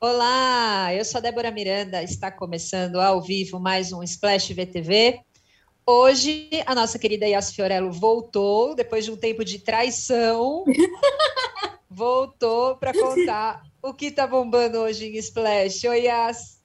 Olá, eu sou a Débora Miranda, está começando ao vivo mais um Splash VTV. Hoje a nossa querida Yas Fiorello voltou, depois de um tempo de traição, voltou para contar o que está bombando hoje em Splash. Oi, Yas.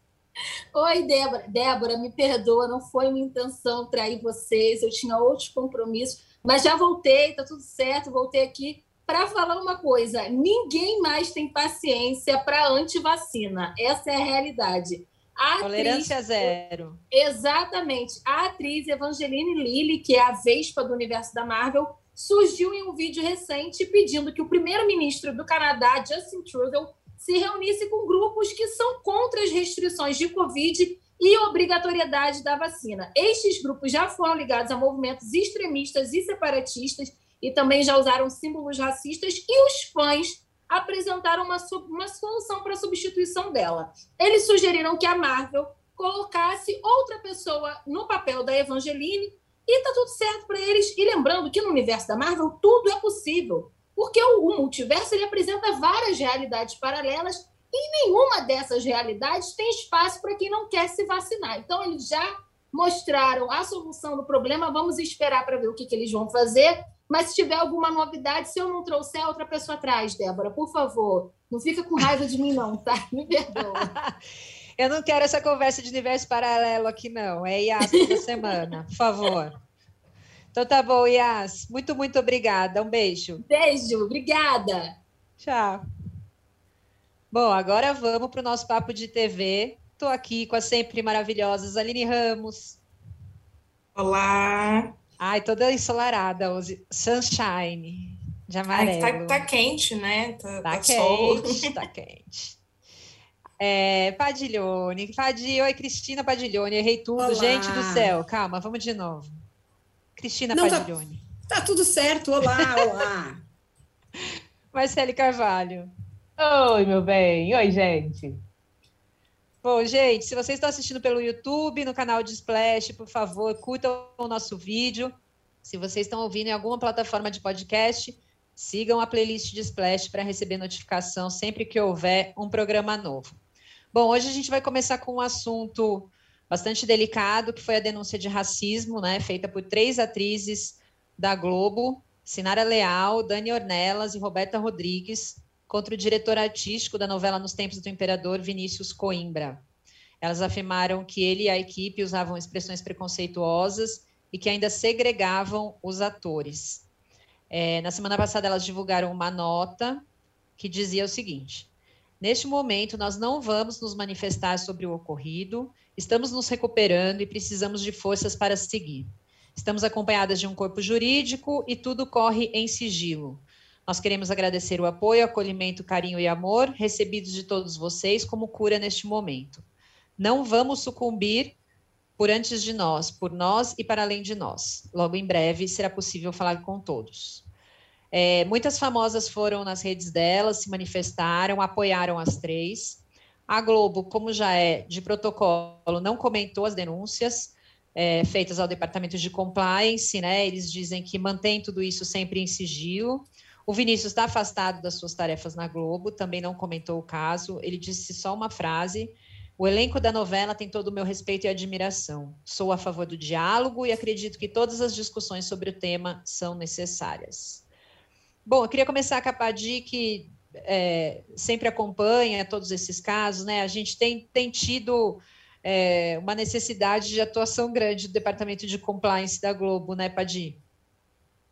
Oi, Débora. Débora, me perdoa, não foi minha intenção trair vocês, eu tinha outros compromissos, mas já voltei, tá tudo certo, voltei aqui para falar uma coisa: ninguém mais tem paciência para antivacina. Essa é a realidade. A Tolerância atriz, zero. Exatamente. A atriz Evangeline Lilly, que é a Vespa do universo da Marvel, surgiu em um vídeo recente pedindo que o primeiro-ministro do Canadá, Justin Trudeau, se reunisse com grupos que são contra as restrições de Covid e obrigatoriedade da vacina. Estes grupos já foram ligados a movimentos extremistas e separatistas e também já usaram símbolos racistas, e os fãs apresentaram uma, uma solução para a substituição dela. Eles sugeriram que a Marvel colocasse outra pessoa no papel da Evangeline e tá tudo certo para eles. E lembrando que no universo da Marvel tudo é possível, porque o, multiverso ele apresenta várias realidades paralelas e nenhuma dessas realidades tem espaço para quem não quer se vacinar. Então eles já mostraram a solução do problema. Vamos esperar para ver o que, que eles vão fazer. Mas se tiver alguma novidade, se eu não trouxer, outra pessoa atrás, Débora, por favor. Não fica com raiva de mim, não, tá? Me perdoa. eu não quero essa conversa de universo paralelo aqui, não. É IAS toda semana, por favor. Então tá bom, Yas. Muito, muito obrigada. Um beijo. Beijo, obrigada. Tchau. Bom, agora vamos para o nosso papo de TV. Estou aqui com as sempre maravilhosas Aline Ramos. Olá. Ai, toda ensolarada hoje. Sunshine de amarelo. Ai, tá, tá, quente, né? Tá, tá, tá quente, sol. tá quente. É, Padilhone, Padi, oi, Cristina Padilhone, errei tudo, Olá. gente do céu. Calma, vamos de novo. Cristina Não, tá Padilhone. Tá, tá tudo certo, olá, olá. Marcele Carvalho. Oi, meu bem. Oi, gente. Bom, gente, se vocês estão assistindo pelo YouTube, no canal de Splash, por favor, curtam o nosso vídeo. Se vocês estão ouvindo em alguma plataforma de podcast, sigam a playlist de Splash para receber notificação sempre que houver um programa novo. Bom, hoje a gente vai começar com um assunto bastante delicado, que foi a denúncia de racismo, né, feita por três atrizes da Globo, Sinara Leal, Dani Ornelas e Roberta Rodrigues, contra o diretor artístico da novela Nos Tempos do Imperador, Vinícius Coimbra. Elas afirmaram que ele e a equipe usavam expressões preconceituosas e que ainda segregavam os atores. É, na semana passada, elas divulgaram uma nota que dizia o seguinte: Neste momento, nós não vamos nos manifestar sobre o ocorrido, estamos nos recuperando e precisamos de forças para seguir. Estamos acompanhadas de um corpo jurídico e tudo corre em sigilo. Nós queremos agradecer o apoio, acolhimento, carinho e amor recebidos de todos vocês como cura neste momento. Não vamos sucumbir por antes de nós, por nós e para além de nós. Logo em breve será possível falar com todos. É, muitas famosas foram nas redes delas, se manifestaram, apoiaram as três. A Globo, como já é de protocolo, não comentou as denúncias é, feitas ao Departamento de Compliance, né? Eles dizem que mantém tudo isso sempre em sigilo. O Vinícius está afastado das suas tarefas na Globo, também não comentou o caso. Ele disse só uma frase: O elenco da novela tem todo o meu respeito e admiração. Sou a favor do diálogo e acredito que todas as discussões sobre o tema são necessárias. Bom, eu queria começar com a Padi, que é, sempre acompanha todos esses casos, né? A gente tem, tem tido é, uma necessidade de atuação grande do Departamento de Compliance da Globo, né, Padi?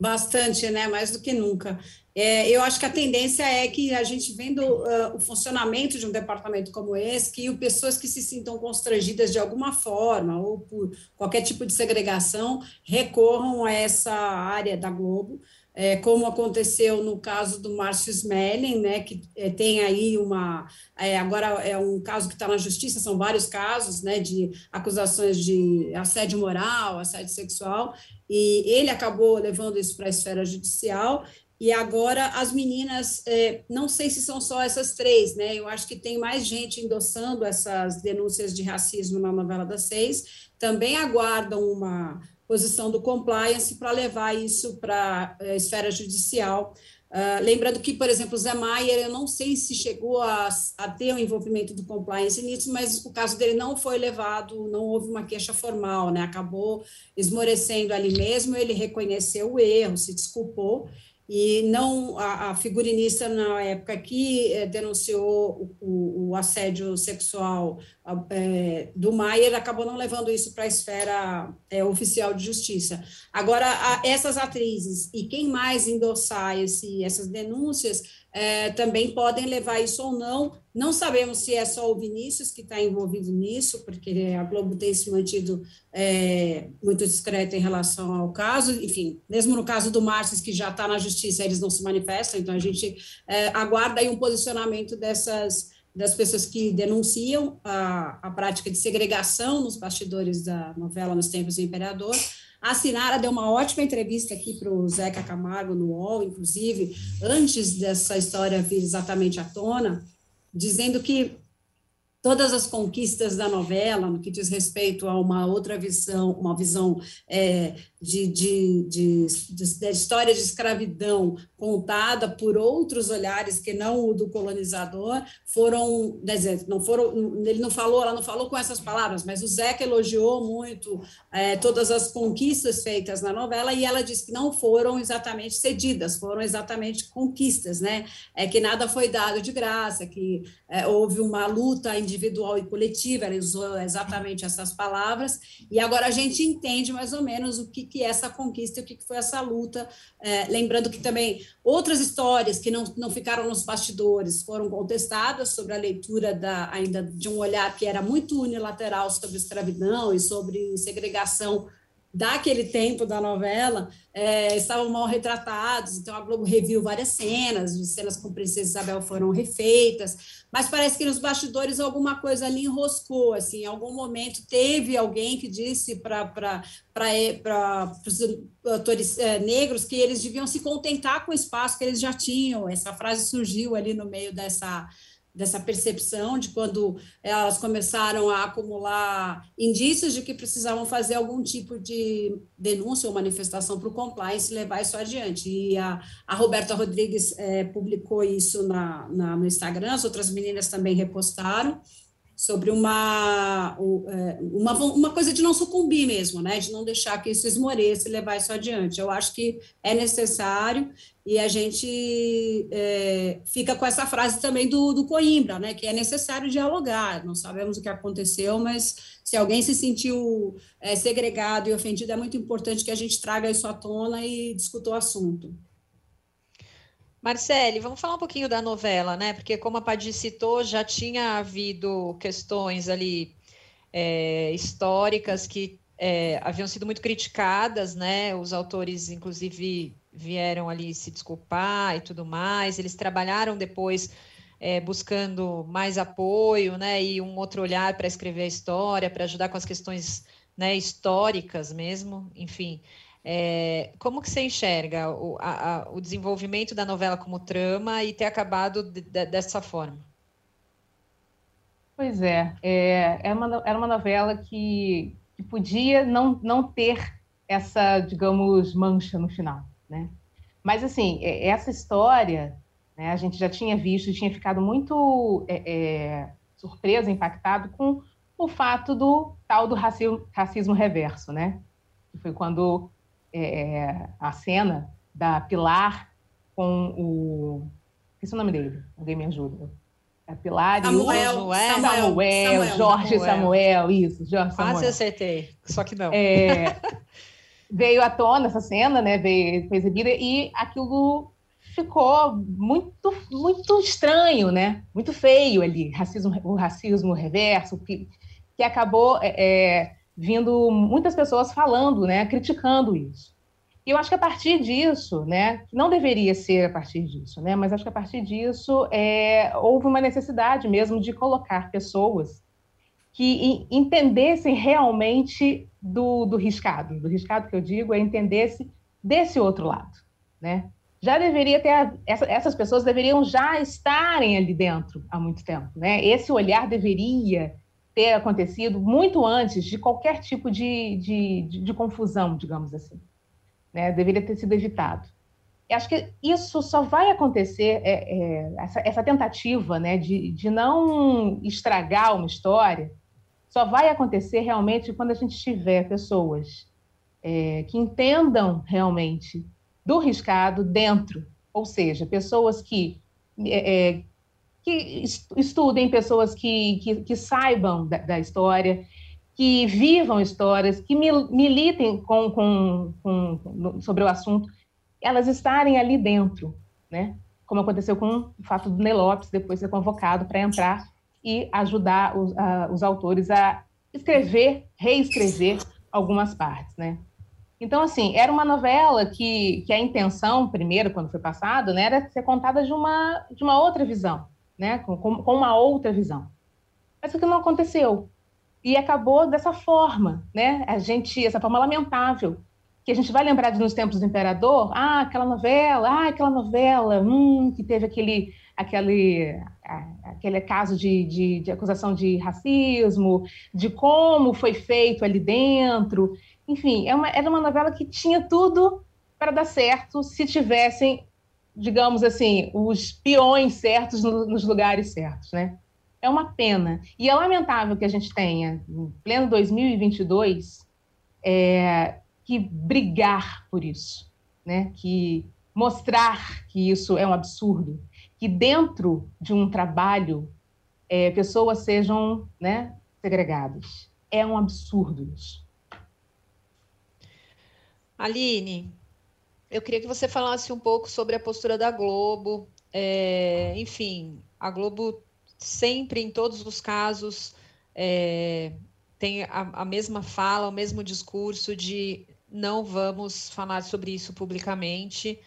Bastante, né? Mais do que nunca. É, eu acho que a tendência é que a gente vendo uh, o funcionamento de um departamento como esse, que pessoas que se sintam constrangidas de alguma forma ou por qualquer tipo de segregação recorram a essa área da Globo é, como aconteceu no caso do Márcio Smelling, né, que é, tem aí uma, é, agora é um caso que está na justiça, são vários casos, né, de acusações de assédio moral, assédio sexual, e ele acabou levando isso para a esfera judicial, e agora as meninas, é, não sei se são só essas três, né, eu acho que tem mais gente endossando essas denúncias de racismo na novela das seis, também aguardam uma posição do compliance para levar isso para a eh, esfera judicial, Uh, lembrando que, por exemplo, o Zé Maier, eu não sei se chegou a, a ter o um envolvimento do compliance nisso, mas o caso dele não foi levado, não houve uma queixa formal, né? Acabou esmorecendo ali mesmo, ele reconheceu o erro, se desculpou, e não a, a figurinista na época que é, denunciou o, o, assédio sexual é, do Maier acabou não levando isso para a esfera é, oficial de justiça. Agora, a, essas atrizes e quem mais endossar esse, essas denúncias é, também podem levar isso ou não. Não sabemos se é só o Vinícius que está envolvido nisso, porque a Globo tem se mantido é, muito discreta em relação ao caso. Enfim, mesmo no caso do Márcio, que já está na justiça, eles não se manifestam, então a gente é, aguarda aí um posicionamento dessas das pessoas que denunciam a, a prática de segregação nos bastidores da novela Nos Tempos do Imperador, a Sinara deu uma ótima entrevista aqui para o Zeca Camargo no UOL, inclusive, antes dessa história vir exatamente à tona, dizendo que todas as conquistas da novela, no que diz respeito a uma outra visão, uma visão é, de, de, de, de, história de escravidão contada por outros olhares que não o do colonizador, foram, não foram, ele não falou, ela não falou com essas palavras, mas o Zeca elogiou muito é, todas as conquistas feitas na novela e ela disse que não foram exatamente cedidas, foram exatamente conquistas, né? É que nada foi dado de graça, que é, houve uma luta individual e coletiva, ela usou exatamente essas palavras, e agora a gente entende mais ou menos o que, que é essa conquista e o que, que foi essa luta. É, lembrando que também outras histórias que não, não ficaram nos bastidores foram contestadas sobre a leitura da, ainda de um olhar que era muito unilateral sobre escravidão e sobre segregação daquele tempo da novela é, estavam mal retratados, então a Globo reviu várias cenas, as cenas com Princesa Isabel foram refeitas, mas parece que nos bastidores alguma coisa ali enroscou, assim, em algum momento teve alguém que disse para os atores é, negros que eles deviam se contentar com o espaço que eles já tinham, essa frase surgiu ali no meio dessa dessa percepção de quando elas começaram a acumular indícios de que precisavam fazer algum tipo de denúncia ou manifestação para o compliance levar isso adiante. E a, a Roberta Rodrigues é, publicou isso na, na, no Instagram, as outras meninas também repostaram, sobre uma, é, uma, uma coisa de não sucumbir mesmo, né? De não deixar que isso esmoreça e levar isso adiante. Eu acho que é necessário e a gente é, fica com essa frase também do, do Coimbra, né? Que é necessário dialogar. Não sabemos o que aconteceu, mas se alguém se sentiu é, segregado e ofendido, é muito importante que a gente traga isso à tona e discuta o assunto. Marcele, vamos falar um pouquinho da novela, né? Porque, como a Paty citou, já tinha havido questões ali é, históricas que é, haviam sido muito criticadas, né? Os autores, inclusive, vieram ali se desculpar e tudo mais. Eles trabalharam depois é, buscando mais apoio, né? E um outro olhar para escrever a história, para ajudar com as questões né, históricas mesmo, enfim. É, como que você enxerga o, a, a, o, desenvolvimento da novela como trama e ter acabado de, de, dessa forma? Pois é, é, é uma, era uma novela que, que podia não, não ter essa, digamos, mancha no final, né? Mas, assim, é, essa história, né, a gente já tinha visto, tinha ficado muito é, é, surpreso, impactado com o fato do tal do racismo, racismo reverso, né? Que foi quando é, a cena da Pilar com o. Esqueci o nome dele, alguém me ajuda. A Pilar Samuel, e o Samuel, Samuel, Samuel, Jorge Samuel. Samuel, isso, Jorge Samuel. Quase acertei, só que não. É, veio à tona essa cena, né? Veio, foi exibida e aquilo ficou muito, muito estranho, né? Muito feio ali, racismo, o racismo reverso, que, que acabou é, é vindo muitas pessoas falando, né, criticando isso. E eu acho que a partir disso, né, não deveria ser a partir disso, né, mas acho que a partir disso é, houve uma necessidade mesmo de colocar pessoas que entendessem realmente do, do riscado. Do riscado que eu digo é entendesse desse outro lado, né? Já deveria ter essa, essas pessoas deveriam já estarem ali dentro há muito tempo, né? Esse olhar deveria ter acontecido muito antes de qualquer tipo de, de, de, de confusão, digamos assim. Né? Deveria ter sido evitado. Eu acho que isso só vai acontecer, é, é, essa, essa, tentativa né, de, de não estragar uma história, só vai acontecer realmente quando a gente tiver pessoas é, que entendam realmente do riscado dentro, ou seja, pessoas que, é, é que estudem, pessoas que, que, que saibam da, da, história, que vivam histórias, que militem com, com, com, sobre o assunto elas estarem ali dentro, né? Como aconteceu com o fato do Ney Lopes depois ser convocado para entrar e ajudar os, a, os autores a escrever, reescrever algumas partes, né? Então, assim, era uma novela que, que a intenção, primeiro, quando foi passado, né, era ser contada de uma, de uma outra visão, né, com, com uma outra visão. Mas o que não aconteceu. E acabou dessa forma, né? A gente, essa forma lamentável, que a gente vai lembrar de nos tempos do imperador, ah, aquela novela, ah, aquela novela, hum, que teve aquele, aquele, aquele caso de, de, de, acusação de racismo, de como foi feito ali dentro. Enfim, é uma, era uma novela que tinha tudo para dar certo se tivessem, digamos assim, os peões certos no, nos lugares certos, né? É uma pena. E é lamentável que a gente tenha, em pleno 2022, é, que brigar por isso, né? que mostrar que isso é um absurdo, que dentro de um trabalho é, pessoas sejam né, segregadas. É um absurdo isso. Aline, eu queria que você falasse um pouco sobre a postura da Globo. É, enfim, a Globo sempre, em todos os casos, é, tem a, a, mesma fala, o mesmo discurso de não vamos falar sobre isso publicamente.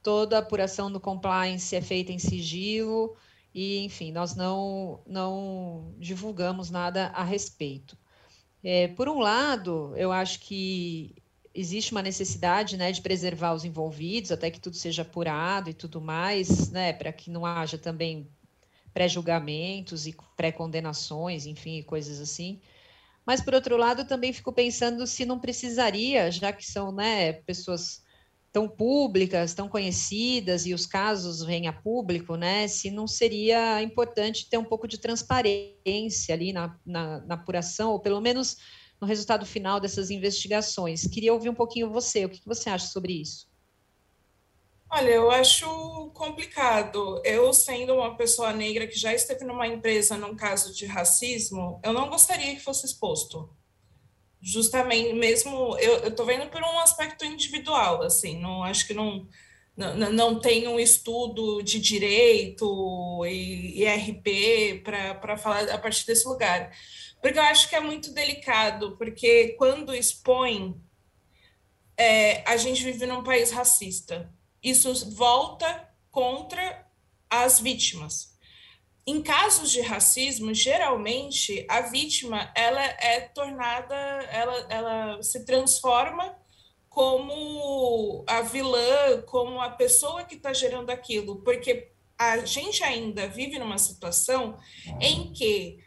Toda apuração do compliance é feita em sigilo e, enfim, nós não, não divulgamos nada a respeito. É, por um lado, eu acho que existe uma necessidade né, de preservar os envolvidos até que tudo seja apurado e tudo mais, né, para que não haja também pré-julgamentos e pré-condenações, enfim, coisas assim. Mas, por outro lado, também fico pensando se não precisaria, já que são né, pessoas tão públicas, tão conhecidas, e os casos vêm a público, né, se não seria importante ter um pouco de transparência ali na, na, na apuração, ou pelo menos no resultado final dessas investigações. Queria ouvir um pouquinho você, o que você acha sobre isso? Olha, eu acho complicado. Eu, sendo uma pessoa negra que já esteve numa empresa num caso de racismo, eu não gostaria que fosse exposto. Justamente, mesmo, eu estou vendo por um aspecto individual, assim, não acho que não, não, não tem um estudo de direito e, e RP para falar a partir desse lugar. Porque eu acho que é muito delicado, porque quando expõe, é, a gente vive num país racista isso volta contra as vítimas. Em casos de racismo, geralmente a vítima ela é tornada, ela, ela se transforma como a vilã, como a pessoa que está gerando aquilo, porque a gente ainda vive numa situação em que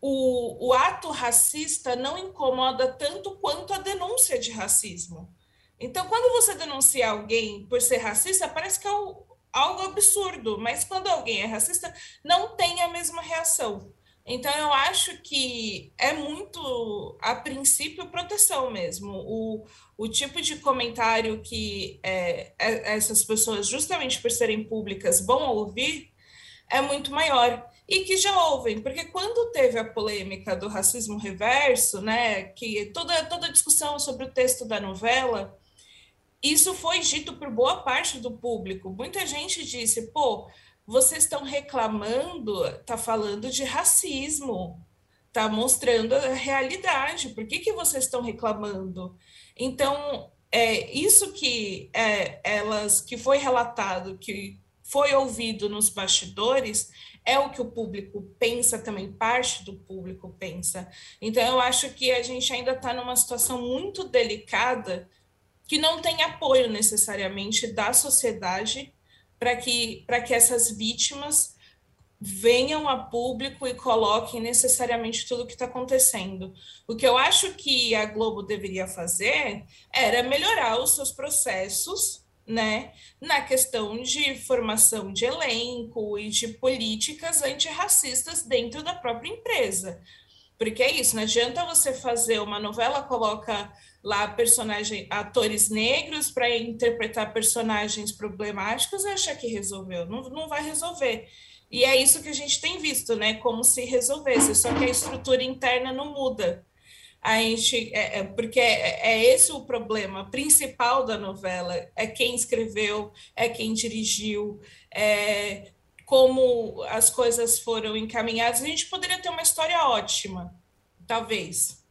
o, o ato racista não incomoda tanto quanto a denúncia de racismo. Então, quando você denuncia alguém por ser racista, parece que é algo absurdo, mas quando alguém é racista, não tem a mesma reação. Então, eu acho que é muito, a princípio, proteção mesmo. O, o tipo de comentário que é, é, essas pessoas, justamente por serem públicas, vão ouvir é muito maior. E que já ouvem, porque quando teve a polêmica do racismo reverso, né, que toda, toda a discussão sobre o texto da novela, isso foi dito por boa parte do público. Muita gente disse: pô, vocês estão reclamando, tá falando de racismo, tá mostrando a realidade. Por que, que vocês estão reclamando? Então, é isso que é, elas que foi relatado, que foi ouvido nos bastidores, é o que o público pensa também, parte do público pensa. Então, eu acho que a gente ainda está numa situação muito delicada que não tem apoio necessariamente da sociedade para que, que essas vítimas venham a público e coloquem necessariamente tudo o que está acontecendo. O que eu acho que a Globo deveria fazer era melhorar os seus processos né, na questão de formação de elenco e de políticas antirracistas dentro da própria empresa. Porque é isso, não adianta você fazer uma novela, coloca lá personagem, atores negros para interpretar personagens problemáticos e achar que resolveu. Não, não vai resolver. E é isso que a gente tem visto, né? Como se resolvesse, só que a estrutura interna não muda. A gente, é, é porque é, é, esse o problema principal da novela: é quem escreveu, é quem dirigiu, é como as coisas foram encaminhadas. A gente poderia ter uma história ótima, talvez,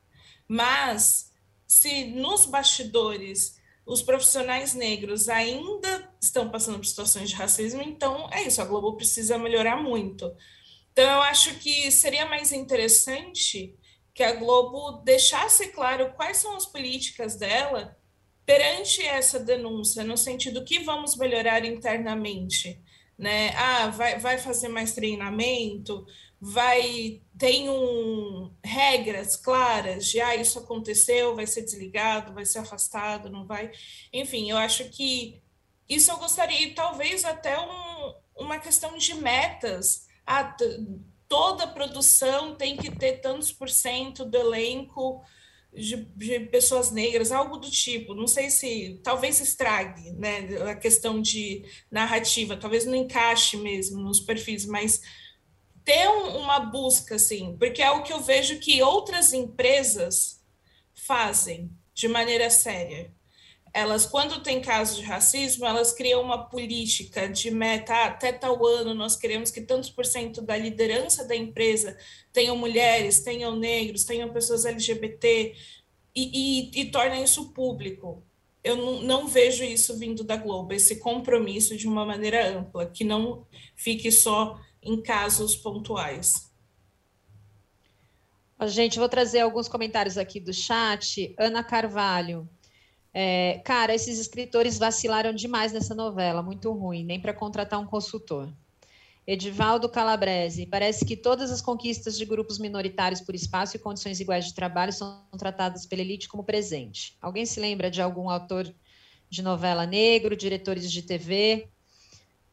mas se nos bastidores os profissionais negros ainda estão passando por situações de racismo, então é isso, a Globo precisa melhorar muito. Então, eu acho que seria mais interessante que a Globo deixasse claro quais são as políticas dela perante essa denúncia, no sentido que vamos melhorar internamente, né? Ah, vai, vai fazer mais treinamento, vai tem um, regras claras de ah, isso aconteceu, vai ser desligado, vai ser afastado, não vai. Enfim, eu acho que isso eu gostaria, talvez até um, uma questão de metas. Ah, toda produção tem que ter tantos por cento do elenco de, de, pessoas negras, algo do tipo. Não sei se talvez estrague né, a questão de narrativa, talvez não encaixe mesmo nos perfis, mas ter um, uma busca, assim, porque é o que eu vejo que outras empresas fazem de maneira séria. Elas, quando tem casos de racismo, elas criam uma política de meta, ah, até tal ano nós queremos que tantos por cento da liderança da empresa tenham mulheres, tenham negros, tenham pessoas LGBT, e, e, e torna isso público. Eu não, não vejo isso vindo da Globo, esse compromisso de uma maneira ampla, que não fique só em casos pontuais. Gente, vou trazer alguns comentários aqui do chat. Ana Carvalho. É, cara, esses escritores vacilaram demais nessa novela, muito ruim, nem para contratar um consultor. Edivaldo Calabrese, parece que todas as conquistas de grupos minoritários por espaço e condições iguais de trabalho são tratadas pela elite como presente. Alguém se lembra de algum autor de novela negro, diretores de TV?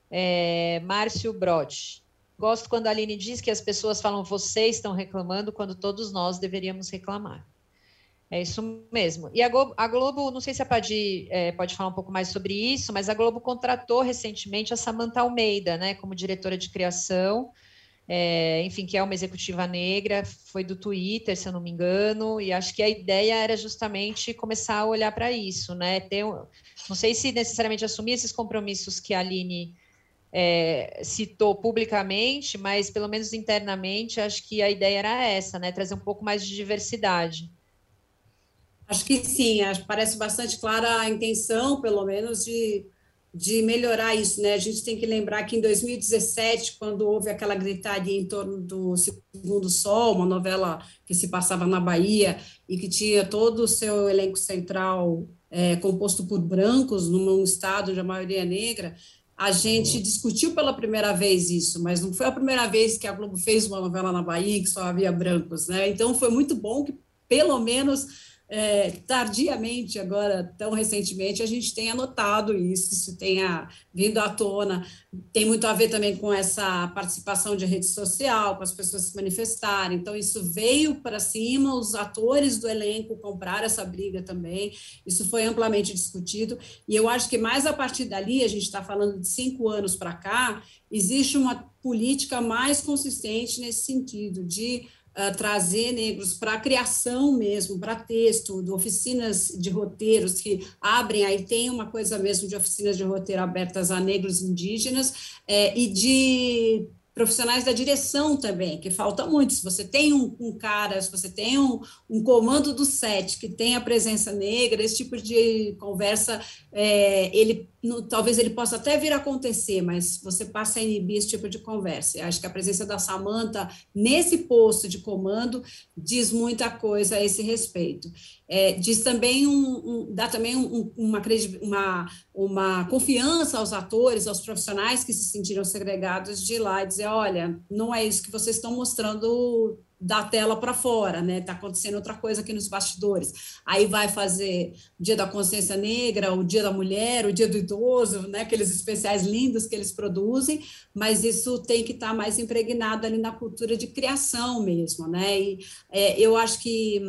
É, Márcio Brot, Gosto quando a Aline diz que as pessoas falam vocês estão reclamando quando todos nós deveríamos reclamar. É isso mesmo. E a Globo, a Globo não sei se a Padi é, pode falar um pouco mais sobre isso, mas a Globo contratou recentemente a Samantha Almeida, né, como diretora de criação, é, enfim, que é uma executiva negra, foi do Twitter, se eu não me engano, e acho que a ideia era justamente começar a olhar para isso, né? Ter, não sei se necessariamente assumir esses compromissos que a Aline é, citou publicamente, mas pelo menos internamente, acho que a ideia era essa, né? Trazer um pouco mais de diversidade. Acho que sim, acho, parece bastante clara a intenção, pelo menos, de, de melhorar isso, né? A gente tem que lembrar que em 2017, quando houve aquela gritaria em torno do Segundo Sol, uma novela que se passava na Bahia e que tinha todo o seu elenco central é, composto por brancos, num estado a maioria é negra, a gente discutiu pela primeira vez isso, mas não foi a primeira vez que a Globo fez uma novela na Bahia que só havia brancos, né? Então foi muito bom que pelo menos é, tardiamente, agora, tão recentemente, a gente tenha notado isso, isso tenha vindo à tona. Tem muito a ver também com essa participação de rede social, com as pessoas se manifestarem. Então, isso veio para cima, os atores do elenco compraram essa briga também. Isso foi amplamente discutido. E eu acho que mais a partir dali, a gente está falando de cinco anos para cá, existe uma política mais consistente nesse sentido, de uh, trazer negros para a criação mesmo, para texto, de oficinas de roteiros que abrem, aí tem uma coisa mesmo de oficinas de roteiro abertas a negros indígenas, é, e de profissionais da direção também, que falta muito. Se você tem um, um cara, se você tem um, um, comando do set que tem a presença negra, esse tipo de conversa, é, ele no, talvez ele possa até vir a acontecer, mas você passa a inibir esse tipo de conversa. Eu acho que a presença da Samanta nesse posto de comando diz muita coisa a esse respeito. É, diz também um, um dá também um, uma, uma, uma confiança aos atores, aos profissionais que se sentiram segregados de ir lá e dizer, olha, não é isso que vocês estão mostrando da tela para fora, né? Está acontecendo outra coisa aqui nos bastidores. Aí vai fazer o Dia da Consciência Negra, o Dia da Mulher, o Dia do Idoso, né? Aqueles especiais lindos que eles produzem, mas isso tem que estar tá mais impregnado ali na cultura de criação mesmo, né? E é, eu acho que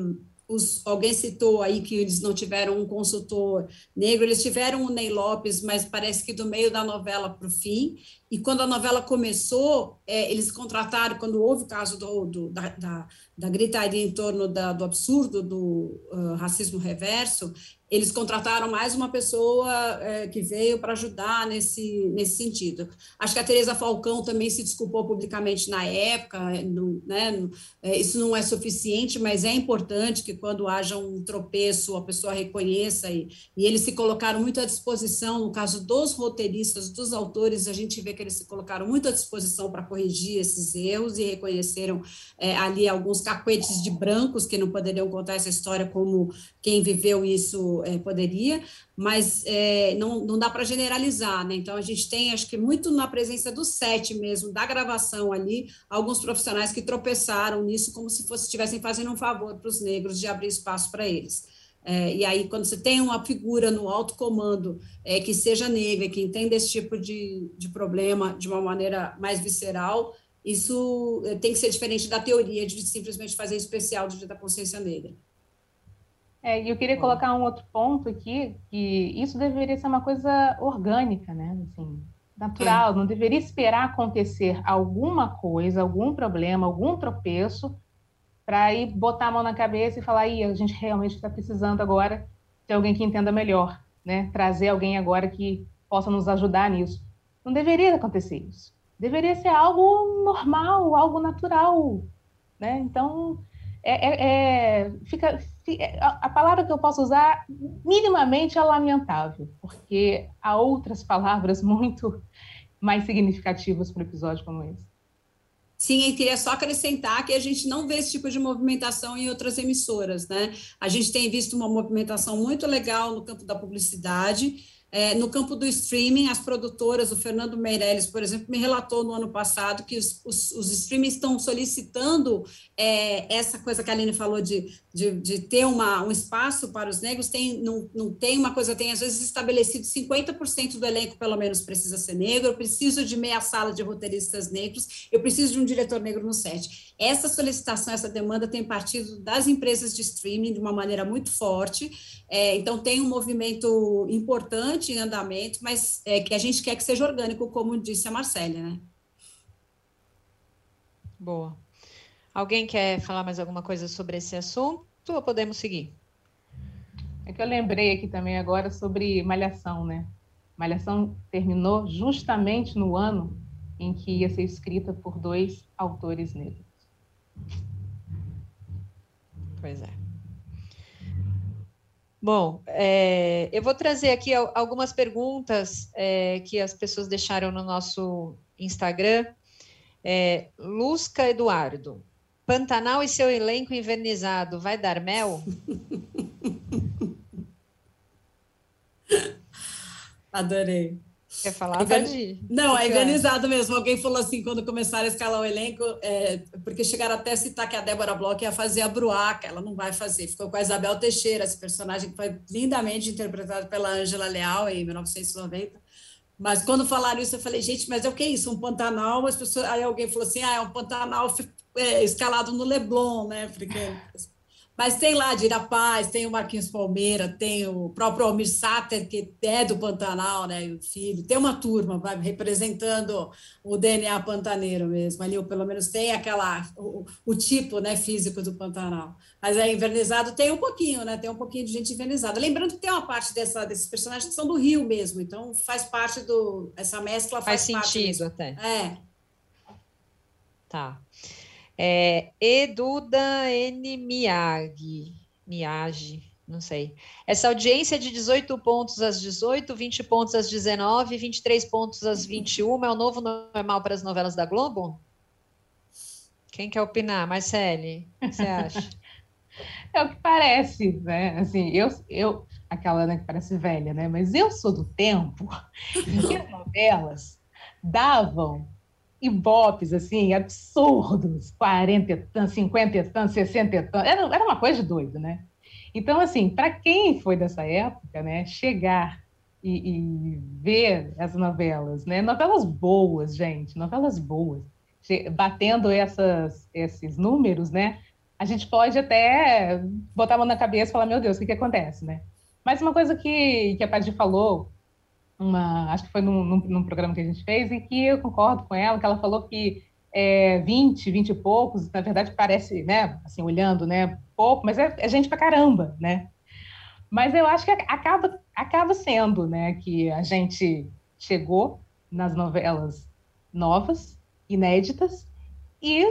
os, alguém citou aí que eles não tiveram um consultor negro, eles tiveram o Ney Lopes, mas parece que do meio da novela para o fim. E quando a novela começou, é, eles contrataram, quando houve o caso do, do da, da, da, gritaria em torno da, do absurdo do uh, racismo reverso, eles contrataram mais uma pessoa é, que veio para ajudar nesse, nesse sentido. Acho que a Tereza Falcão também se desculpou publicamente na época, no, né, é, isso não é suficiente, mas é importante que quando haja um tropeço, a pessoa reconheça, e, e eles se colocaram muito à disposição, no caso dos roteiristas, dos autores, a gente vê que eles se colocaram muito à disposição para corrigir esses erros e reconheceram é, ali alguns cacuetes de brancos que não poderiam contar essa história como quem viveu isso é, poderia, mas é, não, não dá para generalizar, né? Então a gente tem, acho que muito na presença do set mesmo, da gravação ali, alguns profissionais que tropeçaram nisso como se fosse estivessem fazendo um favor para os negros de abrir espaço para eles. É, e aí, quando você tem uma figura no alto comando é, que seja negra, que entenda esse tipo de, de problema de uma maneira mais visceral, isso é, tem que ser diferente da teoria de simplesmente fazer especial do Dia da Consciência Negra. É, e eu queria colocar um outro ponto aqui, que isso deveria ser uma coisa orgânica, né? Assim, natural, é. não deveria esperar acontecer alguma coisa, algum problema, algum tropeço, para ir botar a mão na cabeça e falar, aí a gente realmente está precisando agora de alguém que entenda melhor, né? Trazer alguém agora que possa nos ajudar nisso. Não deveria acontecer isso. Deveria ser algo normal, algo natural, né? Então, é, é, é fica, é, a palavra que eu posso usar minimamente é lamentável, porque há outras palavras muito mais significativas para um episódio como esse. Sim, e queria só acrescentar que a gente não vê esse tipo de movimentação em outras emissoras, né? A gente tem visto uma movimentação muito legal no campo da publicidade, é, no campo do streaming, as produtoras, o Fernando Meirelles, por exemplo, me relatou no ano passado que os, os, os streamings estão solicitando é, essa coisa que a Aline falou de, de, de, ter uma, um espaço para os negros, tem, não, não tem uma coisa, tem às vezes estabelecido 50% do elenco, pelo menos, precisa ser negro, eu preciso de meia sala de roteiristas negros, eu preciso de um diretor negro no set. Essa solicitação, essa demanda tem partido das empresas de streaming de uma maneira muito forte, é, então tem um movimento importante em andamento, mas é, que a gente quer que seja orgânico, como disse a Marcélia, né? Boa. Alguém quer falar mais alguma coisa sobre esse assunto ou podemos seguir? É que eu lembrei aqui também agora sobre Malhação, né? Malhação terminou justamente no ano em que ia ser escrita por dois autores negros. Pois é. Bom, é, eu vou trazer aqui algumas perguntas é, que as pessoas deixaram no nosso Instagram. É, Lusca Eduardo, Pantanal e seu elenco invernizado vai dar mel? Adorei. Quer falar, Pode Não, é organizado mesmo. Alguém falou assim, quando começaram a escalar o elenco, é, porque chegaram até a citar que a Débora Bloch ia fazer a Bruaca, ela não vai fazer. Ficou com a Isabel Teixeira, esse personagem que foi lindamente interpretado pela Ângela Leal em 1990. Mas quando falaram isso, eu falei, gente, mas é o que é isso? Um Pantanal? As pessoas... Aí alguém falou assim, ah, é um Pantanal é, escalado no Leblon, né? Porque mas tem lá Dira Paz, tem o Marquinhos Palmeira, tem o próprio Almir Sater, que é do Pantanal, né, o filho. Tem uma turma vai, representando o DNA pantaneiro mesmo. Ali, ou pelo menos tem aquela o, o, tipo, né, físico do Pantanal. Mas é invernizado, tem um pouquinho, né? Tem um pouquinho de gente invernizada. Lembrando que tem uma parte dessa, desses personagens que são do Rio mesmo, então faz parte do essa mescla faz, faz sentido até. É. Tá. É, Eduda N. Miyagi, Miyagi, não sei. Essa audiência de 18 pontos às 18, 20 pontos às 19, 23 pontos às 21 é o novo normal para as novelas da Globo? Quem quer opinar? Marcele, o que você acha? é o que parece, né? Assim, eu, eu aquela né, que parece velha, né? Mas eu sou do tempo em que as novelas davam ibopes, assim, absurdos, 40 tantos, 50 tantos, 60 tantos, era, era uma coisa de doido, né? Então, assim, para quem foi dessa época, né, chegar e, e, ver as novelas, né, novelas boas, gente, novelas boas, batendo essas, esses números, né, a gente pode até botar a mão na cabeça e falar, meu Deus, o que, que acontece, né? Mas uma coisa que, que a Paty falou, uma, acho que foi num, num, num, programa que a gente fez, e que eu concordo com ela, que ela falou que é, 20, 20 e poucos, na verdade parece, né, assim, olhando, né, pouco, mas é, é gente pra caramba, né? Mas eu acho que acaba, acaba sendo, né, que a gente chegou nas novelas novas, inéditas, e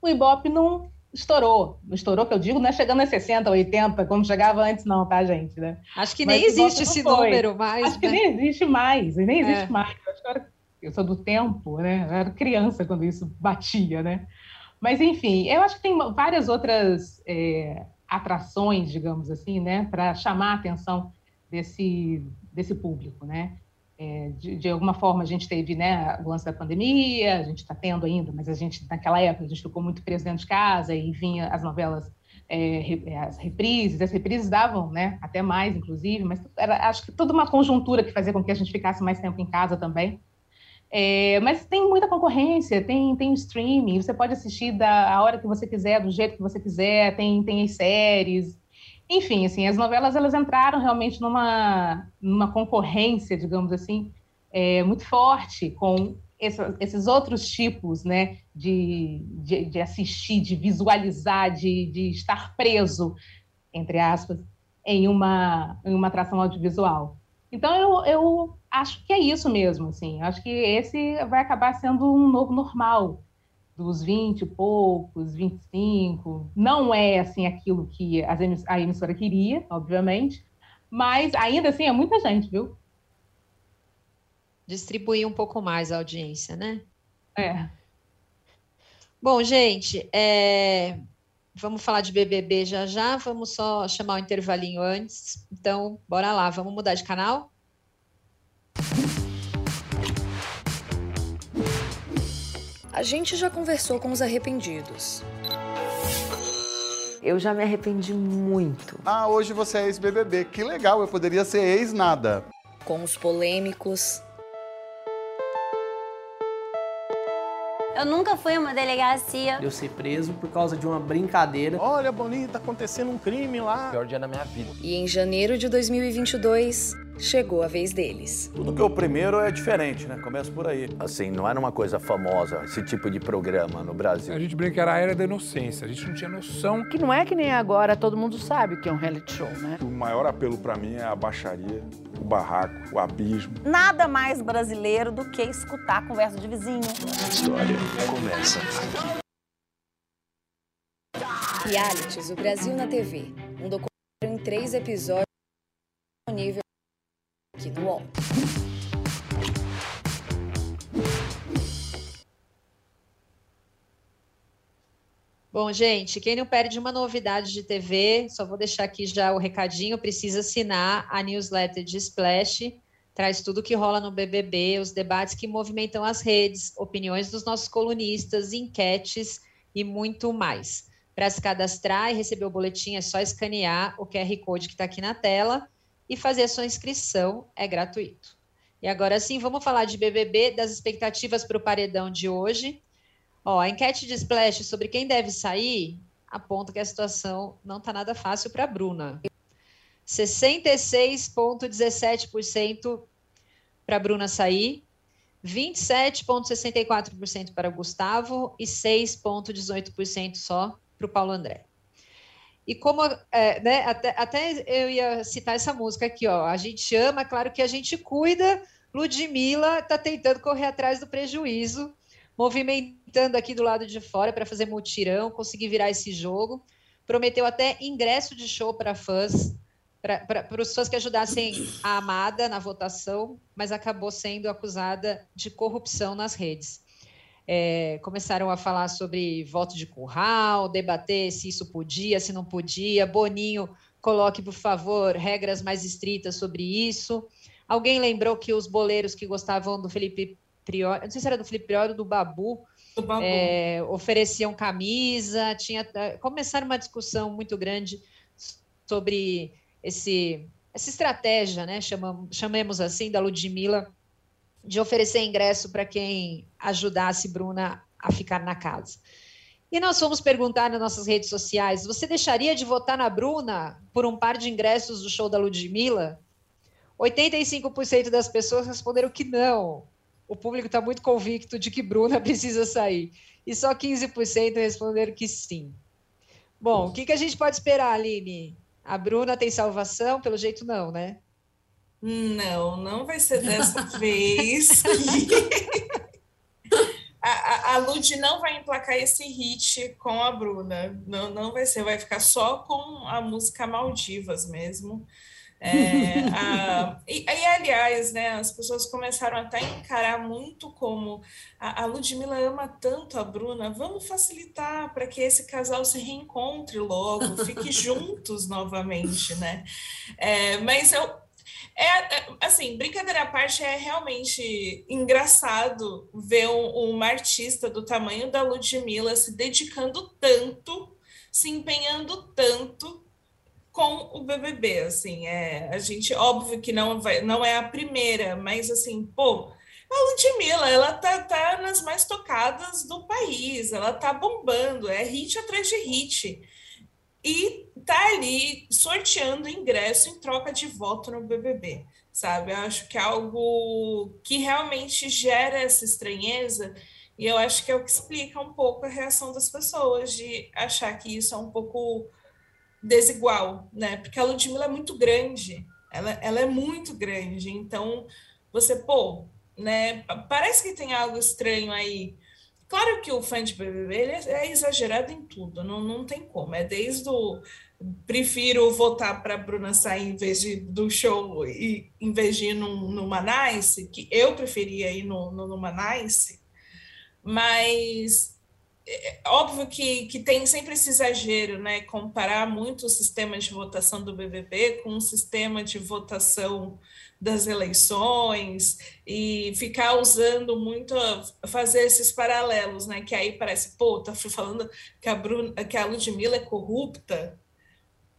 o Ibope não estourou. Estourou, que eu digo, não é chegando a 60, 80, como chegava antes, não, tá, gente? Né? Acho que Mas nem existe esse foi. número mais. Acho né? que nem existe mais, nem existe é. mais. Eu, era, eu sou do tempo, né? Eu era criança quando isso batia, né? Mas, enfim, eu acho que tem várias outras é, atrações, digamos assim, né, para chamar a atenção desse, desse público, né? É, de, de, alguma forma a gente teve né, o lance da pandemia, a gente está tendo ainda, mas a gente, naquela época, a gente ficou muito preso dentro de casa e vinha as novelas, é, é, as reprises, as reprises davam né, até mais, inclusive, mas era, acho que toda uma conjuntura que fazia com que a gente ficasse mais tempo em casa também. É, mas tem muita concorrência, tem, tem streaming, você pode assistir da a hora que você quiser, do jeito que você quiser, tem, tem as séries, enfim, assim, as novelas elas entraram realmente numa, numa concorrência, digamos assim, é, muito forte com esses outros tipos né, de, de, de, assistir, de visualizar, de, de estar preso, entre aspas, em uma, em uma atração audiovisual. Então, eu, eu acho que é isso mesmo, assim, acho que esse vai acabar sendo um novo normal, dos 20 e poucos, 25. Não é assim aquilo que a emissora queria, obviamente, mas ainda assim é muita gente, viu? Distribuir um pouco mais a audiência, né? É. Bom, gente, é... vamos falar de BBB já já, vamos só chamar o intervalinho antes. Então, bora lá, vamos mudar de canal? Gente já conversou com os arrependidos. Eu já me arrependi muito. Ah, hoje você é ex-BBB. Que legal, eu poderia ser ex-nada. Com os polêmicos. Eu nunca fui a uma delegacia. Eu ser preso por causa de uma brincadeira. Olha, Boninho, tá acontecendo um crime lá. Pior dia da minha vida. E em janeiro de 2022, chegou a vez deles. Tudo que é o primeiro é diferente, né? Começa por aí. Assim, não era uma coisa famosa esse tipo de programa no Brasil. A gente brinca que era a era da inocência, a gente não tinha noção. Que não é que nem agora todo mundo sabe que é um reality show, né? O maior apelo para mim é a baixaria, o barraco, o abismo. Nada mais brasileiro do que escutar a conversa de vizinho. A história começa aqui. Realities, o Brasil na TV. Um documentário em três episódios disponível aqui no UOL. Bom, gente, quem não perde uma novidade de TV, só vou deixar aqui já o recadinho, precisa assinar a newsletter de Splash, traz tudo que rola no BBB, os debates que movimentam as redes, opiniões dos nossos colunistas, enquetes e muito mais. Para se cadastrar e receber o boletim é só escanear o QR Code que está aqui na tela e fazer sua inscrição é gratuito. E agora sim, vamos falar de BBB, das expectativas para o paredão de hoje. Ó, a enquete de Splash sobre quem deve sair aponta que a situação não está nada fácil para a Bruna. 66,17% para a Bruna sair, 27,64% para o Gustavo e 6,18% só para o Paulo André. E como, é, né, até, até eu ia citar essa música aqui, ó. A gente ama, claro que a gente cuida. Ludmilla está tentando correr atrás do prejuízo, movimentando aqui do lado de fora para fazer mutirão, conseguir virar esse jogo. Prometeu até ingresso de show para fãs, para os fãs que ajudassem a amada na votação, mas acabou sendo acusada de corrupção nas redes é, começaram a falar sobre voto de curral, debater se isso podia, se não podia. Boninho, coloque, por favor, regras mais estritas sobre isso. Alguém lembrou que os boleiros que gostavam do Felipe Priori, não sei se era do Felipe Priori ou do Babu, do Babu. É, ofereciam camisa, tinha começaram uma discussão muito grande sobre esse essa estratégia, né, chamamos, chamemos assim, da Ludmilla, de oferecer ingresso para quem ajudasse Bruna a ficar na casa. E nós fomos perguntar nas nossas redes sociais: você deixaria de votar na Bruna por um par de ingressos do show da Ludmilla? 85% das pessoas responderam que não. O público está muito convicto de que Bruna precisa sair. E só 15% responderam que sim. Bom, o que, que a gente pode esperar, Aline? A Bruna tem salvação? Pelo jeito, não, né? Não, não vai ser dessa vez. a, a, a Lud não vai emplacar esse hit com a Bruna. Não, não vai ser, vai ficar só com a música Maldivas mesmo. É, a, e, e, aliás, né, as pessoas começaram até a encarar muito como a, a Ludmilla ama tanto a Bruna, vamos facilitar para que esse casal se reencontre logo, fique juntos novamente, né? É, mas eu, é, é, assim, brincadeira à parte, é realmente engraçado ver um, uma artista do tamanho da Ludmilla se dedicando tanto, se empenhando tanto com o BBB, assim, é, a gente, óbvio que não, vai, não é a primeira, mas assim, pô, a Ludmilla, ela tá, tá nas mais tocadas do país, ela tá bombando, é hit atrás de hit, e tá ali sorteando ingresso em troca de voto no BBB, sabe? Eu acho que é algo que realmente gera essa estranheza, e eu acho que é o que explica um pouco a reação das pessoas de achar que isso é um pouco desigual, né? Porque a Ludmilla é muito grande, ela, ela é muito grande, então você, pô, né? Parece que tem algo estranho aí. Claro que o fã de BBB ele é, é exagerado em tudo, não, não tem como. É desde o prefiro votar para Bruna sair em vez de, do show e em vez de ir no, no Manice, que eu preferia ir no, no, no Manice, mas é, óbvio que, que tem sempre esse exagero, né? Comparar muito o sistema de votação do BBB com o sistema de votação das eleições e ficar usando muito, fazer esses paralelos, né? Que aí parece, pô, tá falando que a, Bruna, que a Ludmilla é corrupta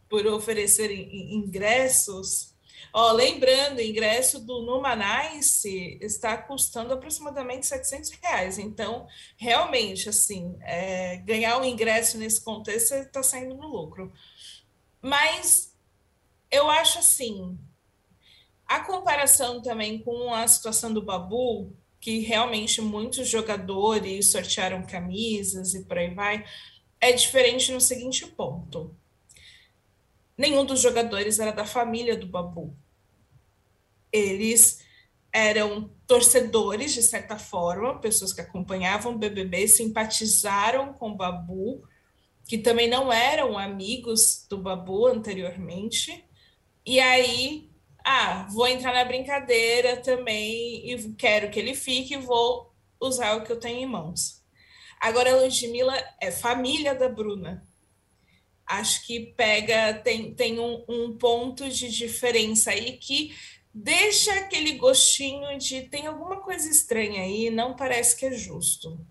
por oferecer ingressos Ó, lembrando, o ingresso do Numanice está custando aproximadamente 700 reais. Então, realmente, assim, é, ganhar um ingresso nesse contexto está saindo no lucro. Mas eu acho assim, a comparação também com a situação do Babu, que realmente muitos jogadores sortearam camisas e por aí vai, é diferente no seguinte ponto. Nenhum dos jogadores era da família do Babu eles eram torcedores, de certa forma, pessoas que acompanhavam o BBB, simpatizaram com o Babu, que também não eram amigos do Babu anteriormente. E aí, ah, vou entrar na brincadeira também e quero que ele fique e vou usar o que eu tenho em mãos. Agora, a Ludmilla é família da Bruna. Acho que pega, tem, tem um, um ponto de diferença aí que deixa aquele gostinho de tem alguma coisa estranha aí, não parece que é justo.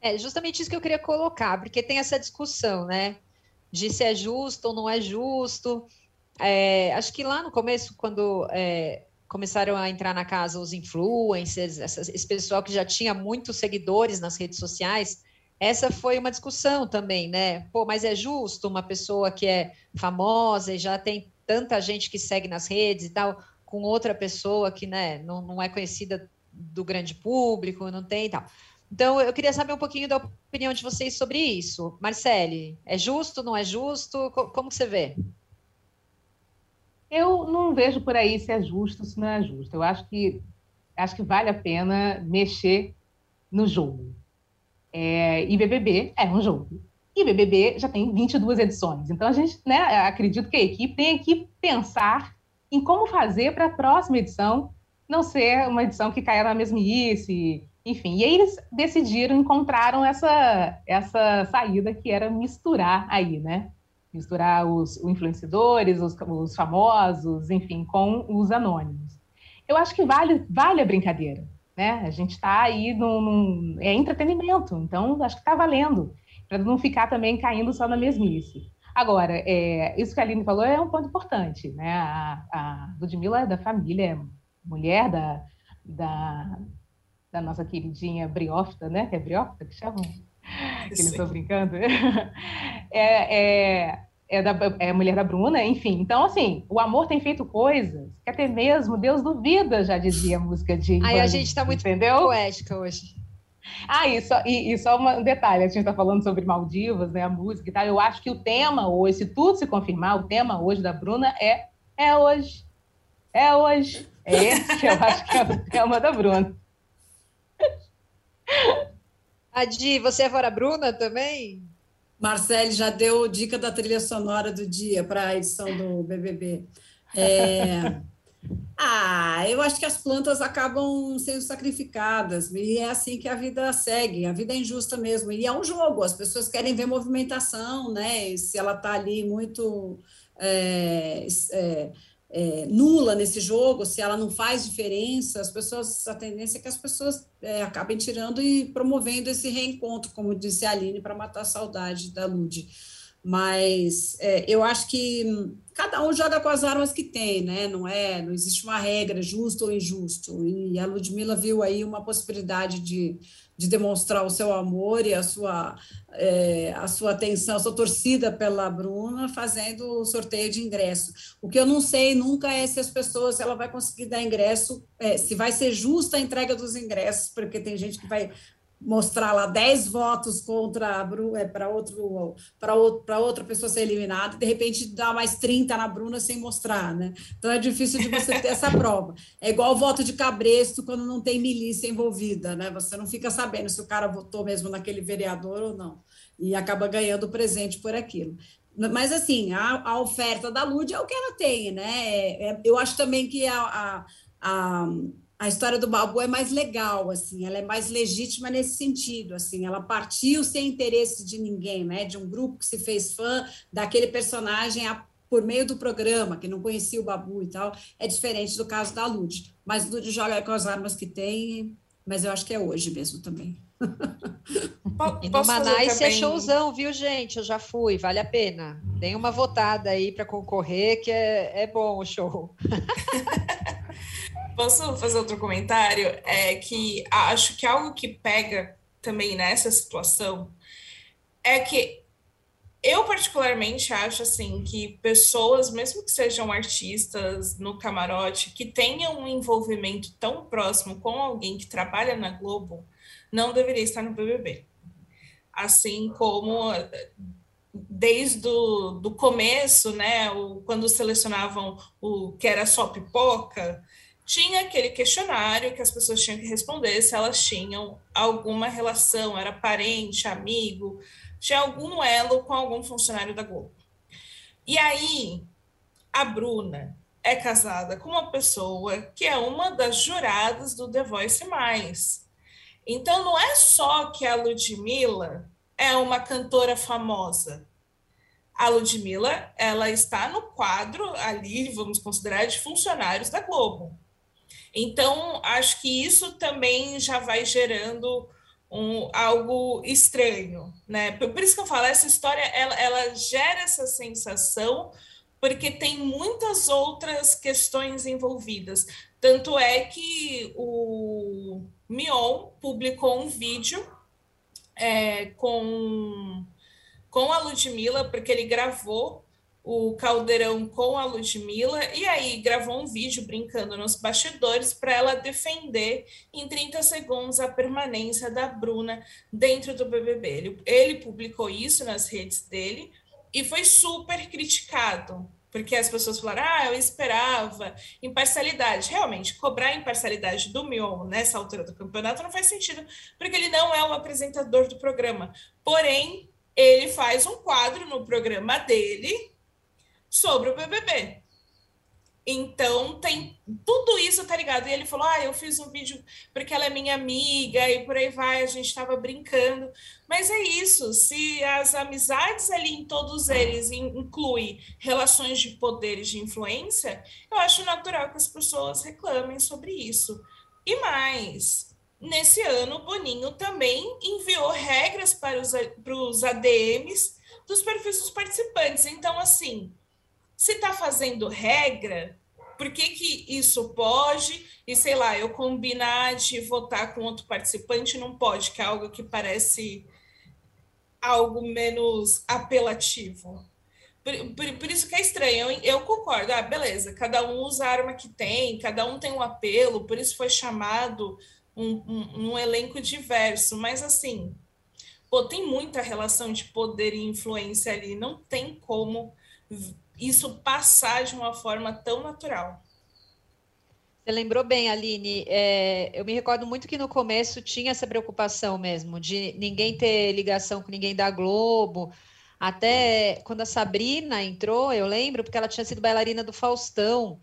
É justamente isso que eu queria colocar, porque tem essa discussão, né? De se é justo ou não é justo. É, acho que lá no começo, quando é, começaram a entrar na casa os influencers, essa, esse pessoal que já tinha muitos seguidores nas redes sociais, essa foi uma discussão também, né? Pô, mas é justo uma pessoa que é famosa e já tem tanta gente que segue nas redes e tal, com outra pessoa que né, não, não é conhecida do grande público, não tem e tal. Então, eu queria saber um pouquinho da opinião de vocês sobre isso. Marcele, é justo, não é justo? Como você vê? Eu não vejo por aí se é justo, se não é justo. Eu acho que acho que vale a pena mexer no jogo. É, e BBB é um jogo. E BBB já tem 22 edições. Então, a gente, né, acredito que a equipe tem que pensar em como fazer para a próxima edição não ser uma edição que caia na mesmice, enfim. E aí eles decidiram, encontraram essa, essa saída que era misturar aí, né? Misturar os, os influenciadores, os, os famosos, enfim, com os anônimos. Eu acho que vale, vale a brincadeira. né? A gente está aí num, num, é entretenimento, então acho que está valendo para não ficar também caindo só na mesmice. Agora, é, isso que a Aline falou é um ponto importante, né? A, a Ludmilla é da família, é mulher da, da, da nossa queridinha Briófita, né? Que é Briófita que chamam? Que eles estão brincando. É, é, é, da, é mulher da Bruna, enfim. Então, assim, o amor tem feito coisas que até mesmo Deus duvida, já dizia a música de. Aí a gente está muito entendeu? poética hoje. Ah, e só, e, e só um detalhe, a gente está falando sobre Maldivas, né, a música e tal. Eu acho que o tema hoje, se tudo se confirmar, o tema hoje da Bruna é é hoje. É hoje. É esse que eu acho que é o tema da Bruna. Adi, você é fora Bruna também? Marcele já deu dica da trilha sonora do dia para a edição do BBB. É... Ah, eu acho que as plantas acabam sendo sacrificadas e é assim que a vida segue. A vida é injusta mesmo e é um jogo. As pessoas querem ver movimentação, né? E se ela está ali muito é, é, é, nula nesse jogo, se ela não faz diferença, as pessoas a tendência é que as pessoas é, acabem tirando e promovendo esse reencontro, como disse a Aline, para matar a saudade da Lud. Mas é, eu acho que cada um joga com as armas que tem, né? Não é, não existe uma regra justo ou injusto. E a Ludmilla viu aí uma possibilidade de, de demonstrar o seu amor e a sua, é, a sua atenção, a sua torcida pela Bruna, fazendo o sorteio de ingresso. O que eu não sei nunca é se as pessoas, se ela vai conseguir dar ingresso, é, se vai ser justa a entrega dos ingressos, porque tem gente que vai mostrar lá 10 votos contra a Bruna, é, para outro para outra pessoa ser eliminada, e de repente dá mais 30 na Bruna sem mostrar, né? Então é difícil de você ter essa prova. É igual o voto de cabresto quando não tem milícia envolvida, né? Você não fica sabendo se o cara votou mesmo naquele vereador ou não. E acaba ganhando presente por aquilo. Mas, assim, a, a oferta da Lud é o que ela tem, né? É, é, eu acho também que a, a, a a história do Babu é mais legal, assim, ela é mais legítima nesse sentido, assim, ela partiu sem interesse de ninguém, né, de um grupo que se fez fã daquele personagem a, por meio do programa, que não conhecia o Babu e tal, é diferente do caso da Lud, mas Lud joga com as armas que tem, mas eu acho que é hoje mesmo também. E no Manaus é showzão, viu, gente? Eu já fui, vale a pena. Tem uma votada aí para concorrer, que é, é bom o show. Posso fazer outro comentário? É que acho que algo que pega também nessa situação é que eu particularmente acho assim que pessoas, mesmo que sejam artistas no camarote, que tenham um envolvimento tão próximo com alguém que trabalha na Globo, não deveria estar no BBB. Assim como desde o do começo, né, o, quando selecionavam o que era só pipoca, tinha aquele questionário que as pessoas tinham que responder se elas tinham alguma relação, era parente, amigo, tinha algum elo com algum funcionário da Globo. E aí, a Bruna é casada com uma pessoa que é uma das juradas do The Voice Mais. Então, não é só que a Ludmilla é uma cantora famosa. A Ludmilla, ela está no quadro ali, vamos considerar, de funcionários da Globo. Então, acho que isso também já vai gerando um, algo estranho, né? Por isso que eu falo, essa história, ela, ela gera essa sensação porque tem muitas outras questões envolvidas. Tanto é que o Mion publicou um vídeo é, com, com a Ludmilla, porque ele gravou o Caldeirão com a Ludmilla, e aí gravou um vídeo brincando nos bastidores para ela defender em 30 segundos a permanência da Bruna dentro do BBB. Ele, ele publicou isso nas redes dele e foi super criticado, porque as pessoas falaram: ah, eu esperava imparcialidade. Realmente, cobrar imparcialidade do Mion nessa altura do campeonato não faz sentido, porque ele não é o apresentador do programa. Porém, ele faz um quadro no programa dele sobre o BBB. Então, tem tudo isso, tá ligado? E ele falou: Ah, eu fiz um vídeo porque ela é minha amiga, e por aí vai, a gente estava brincando. Mas é isso, se as amizades ali em todos eles incluem relações de poder e de influência, eu acho natural que as pessoas reclamem sobre isso. E mais, nesse ano, o Boninho também enviou regras para os, para os ADMs dos perfis dos participantes. Então, assim, se está fazendo regra, por que, que isso pode? E sei lá, eu combinar de votar com outro participante não pode, que é algo que parece algo menos apelativo. Por, por, por, isso que é estranho. Eu, eu, concordo. Ah, beleza, cada um usa a arma que tem, cada um tem um apelo, por isso foi chamado um, um, um elenco diverso. Mas assim, pô, tem muita relação de poder e influência ali. Não tem como isso passar de uma forma tão natural. Você lembrou bem, Aline. É, eu me recordo muito que no começo tinha essa preocupação mesmo, de ninguém ter ligação com ninguém da Globo. Até quando a Sabrina entrou, eu lembro, porque ela tinha sido bailarina do Faustão.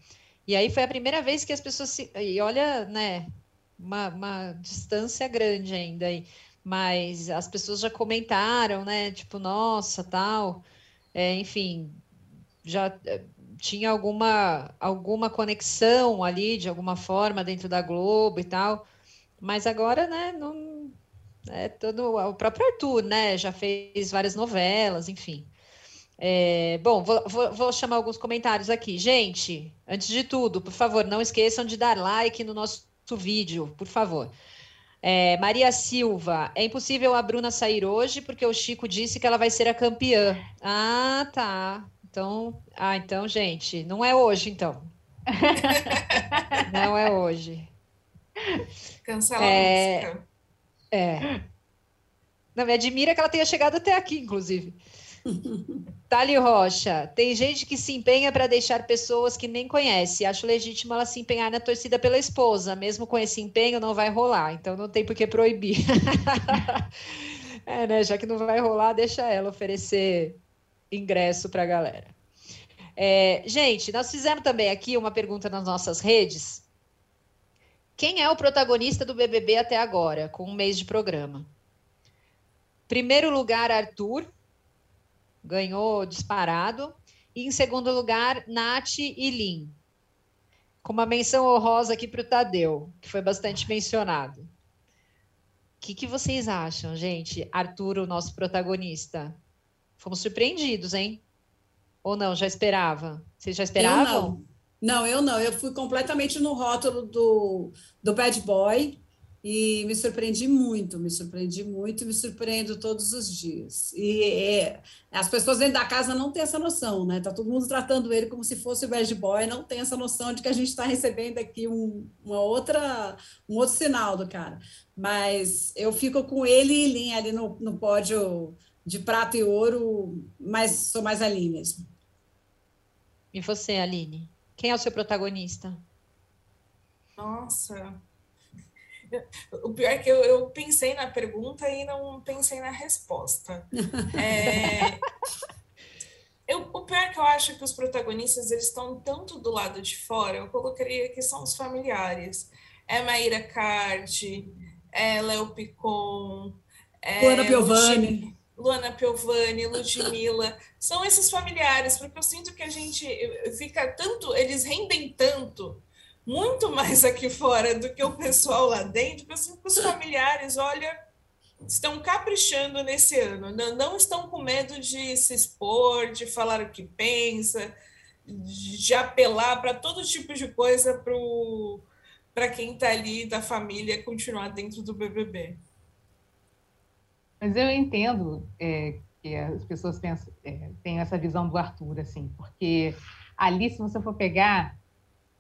E aí foi a primeira vez que as pessoas se. E olha, né, uma, uma distância grande ainda aí. Mas as pessoas já comentaram, né? Tipo, nossa, tal. É, enfim, já tinha alguma, alguma conexão ali, de alguma forma, dentro da Globo e tal. Mas agora, né, não. É todo. O próprio Arthur, né? Já fez várias novelas, enfim. É, bom, vou, vou, vou, chamar alguns comentários aqui. Gente, antes de tudo, por favor, não esqueçam de dar like no nosso vídeo, por favor. É, Maria Silva, é impossível a Bruna sair hoje porque o Chico disse que ela vai ser a campeã. Ah, tá. Então, ah, então, gente, não é hoje, então. não é hoje. Cancela é, a música. É. Não, me admira que ela tenha chegado até aqui, inclusive. Tali Rocha, tem gente que se empenha para deixar pessoas que nem conhece. Acho legítimo ela se empenhar na torcida pela esposa. Mesmo com esse empenho, não vai rolar. Então não tem por que proibir. é, né? Já que não vai rolar, deixa ela oferecer ingresso para a galera. É, gente, nós fizemos também aqui uma pergunta nas nossas redes. Quem é o protagonista do BBB até agora, com um mês de programa? Primeiro lugar, Arthur, ganhou disparado. E em segundo lugar, Nath e Lin. Com uma menção honrosa aqui para o Tadeu, que foi bastante mencionado. O que, que vocês acham, gente? Arthur, o nosso protagonista. Fomos surpreendidos, hein? Ou não, já esperava? Vocês já esperavam? Eu não. Não, eu não. Eu fui completamente no rótulo do, do bad boy e me surpreendi muito, me surpreendi muito, me surpreendo todos os dias. E é, as pessoas dentro da casa não têm essa noção, né? Tá todo mundo tratando ele como se fosse o bad boy, não tem essa noção de que a gente está recebendo aqui um, uma outra, um outro sinal do cara. Mas eu fico com ele e Linha ali no, no pódio de prata e ouro, mas sou mais ali mesmo. E você, Aline? Quem é o seu protagonista? Nossa. O pior é que eu, eu pensei na pergunta e não pensei na resposta. É, eu, o pior é que eu acho que os protagonistas eles estão tanto do lado de fora, eu colocaria que são os familiares. É Maíra Cardi, é Léo Picon, é Ana Piovani. Luana Piovani, Ludmilla, são esses familiares, porque eu sinto que a gente fica tanto, eles rendem tanto, muito mais aqui fora do que o pessoal lá dentro, que eu sinto que os familiares, olha, estão caprichando nesse ano, não, não estão com medo de se expor, de falar o que pensa, de apelar para todo tipo de coisa para quem está ali da família continuar dentro do BBB. Mas eu entendo é, que as pessoas pensam, é, têm essa visão do Arthur, assim, porque ali, se você for pegar,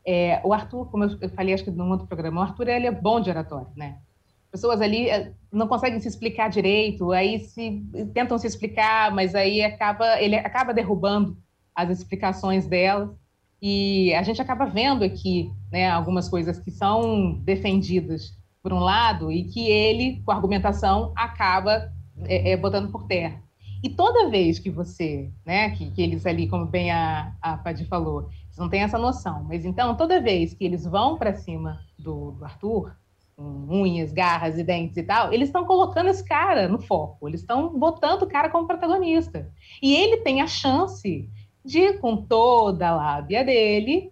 é, o Arthur, como eu falei, acho que no outro programa, o Arthur ele é bom de oratório, né? Pessoas ali é, não conseguem se explicar direito, aí se tentam se explicar, mas aí acaba ele acaba derrubando as explicações delas e a gente acaba vendo aqui, né, algumas coisas que são defendidas por um lado e que ele, com argumentação, acaba é, é, botando por terra. E toda vez que você, né, que, que eles ali, como bem a, a Padi falou, eles não têm essa noção, mas então toda vez que eles vão para cima do, do Arthur, com unhas, garras e dentes e tal, eles estão colocando esse cara no foco, eles estão botando o cara como protagonista. E ele tem a chance de, com toda a lábia dele,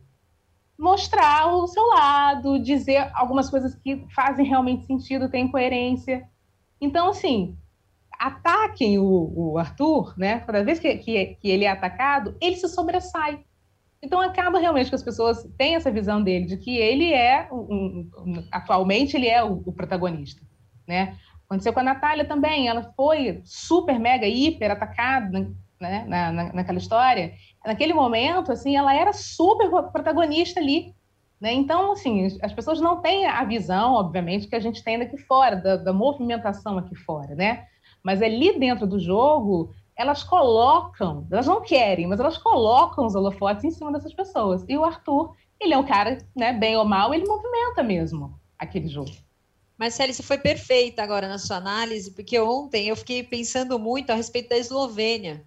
mostrar o seu lado, dizer algumas coisas que fazem realmente sentido, têm coerência. Então, assim, ataquem o, o Arthur, né? Cada vez que, que, que, ele é atacado, ele se sobressai. Então acaba realmente que as pessoas têm essa visão dele de que ele é um, um, atualmente ele é o, o, protagonista, né? Aconteceu com a Natália também, ela foi super mega hiper atacada, né? Na, na, naquela história. Naquele momento, assim, ela era super protagonista ali, né? Então, assim, as pessoas não têm a visão, obviamente, que a gente tem daqui fora, da, da movimentação aqui fora, né? Mas ali dentro do jogo, elas colocam, elas não querem, mas elas colocam os holofotes em cima dessas pessoas. E o Arthur, ele é um cara, né, bem ou mal, ele movimenta mesmo aquele jogo. Marcele, você foi perfeita agora na sua análise, porque ontem eu fiquei pensando muito a respeito da Eslovênia.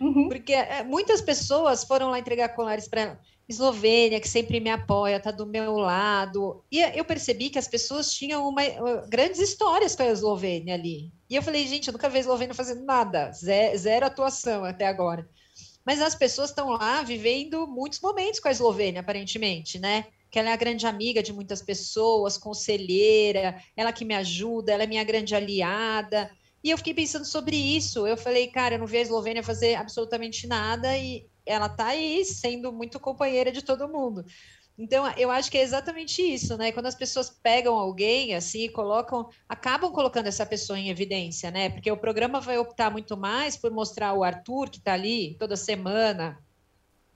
Uhum. Porque é, muitas pessoas foram lá entregar colares para. Eslovênia, que sempre me apoia, está do meu lado. E eu percebi que as pessoas tinham uma, grandes histórias com a Eslovênia ali. E eu falei, gente, eu nunca vi a Eslovênia fazendo nada, zero, zero atuação até agora. Mas as pessoas estão lá vivendo muitos momentos com a Eslovênia, aparentemente, né? Que ela é a grande amiga de muitas pessoas, conselheira, ela que me ajuda, ela é minha grande aliada. E eu fiquei pensando sobre isso. Eu falei, cara, eu não vi a Eslovênia fazer absolutamente nada e ela tá aí sendo muito companheira de todo mundo. Então, eu acho que é exatamente isso, né? Quando as pessoas pegam alguém assim colocam, acabam colocando essa pessoa em evidência, né? Porque o programa vai optar muito mais por mostrar o Arthur, que está ali toda semana,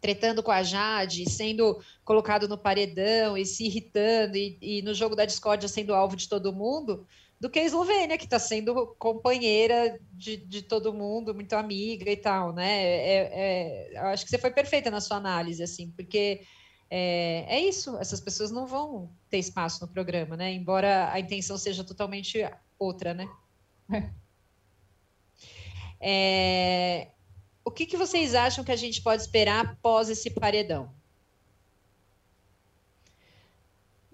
tretando com a Jade, sendo colocado no paredão e se irritando, e, e no jogo da discórdia sendo alvo de todo mundo, do que a Eslovênia, que está sendo companheira de, de todo mundo, muito amiga e tal, né? É, é, acho que você foi perfeita na sua análise, assim, porque é, é, isso, essas pessoas não vão ter espaço no programa, né? Embora a intenção seja totalmente outra, né? É, o que, que vocês acham que a gente pode esperar após esse paredão?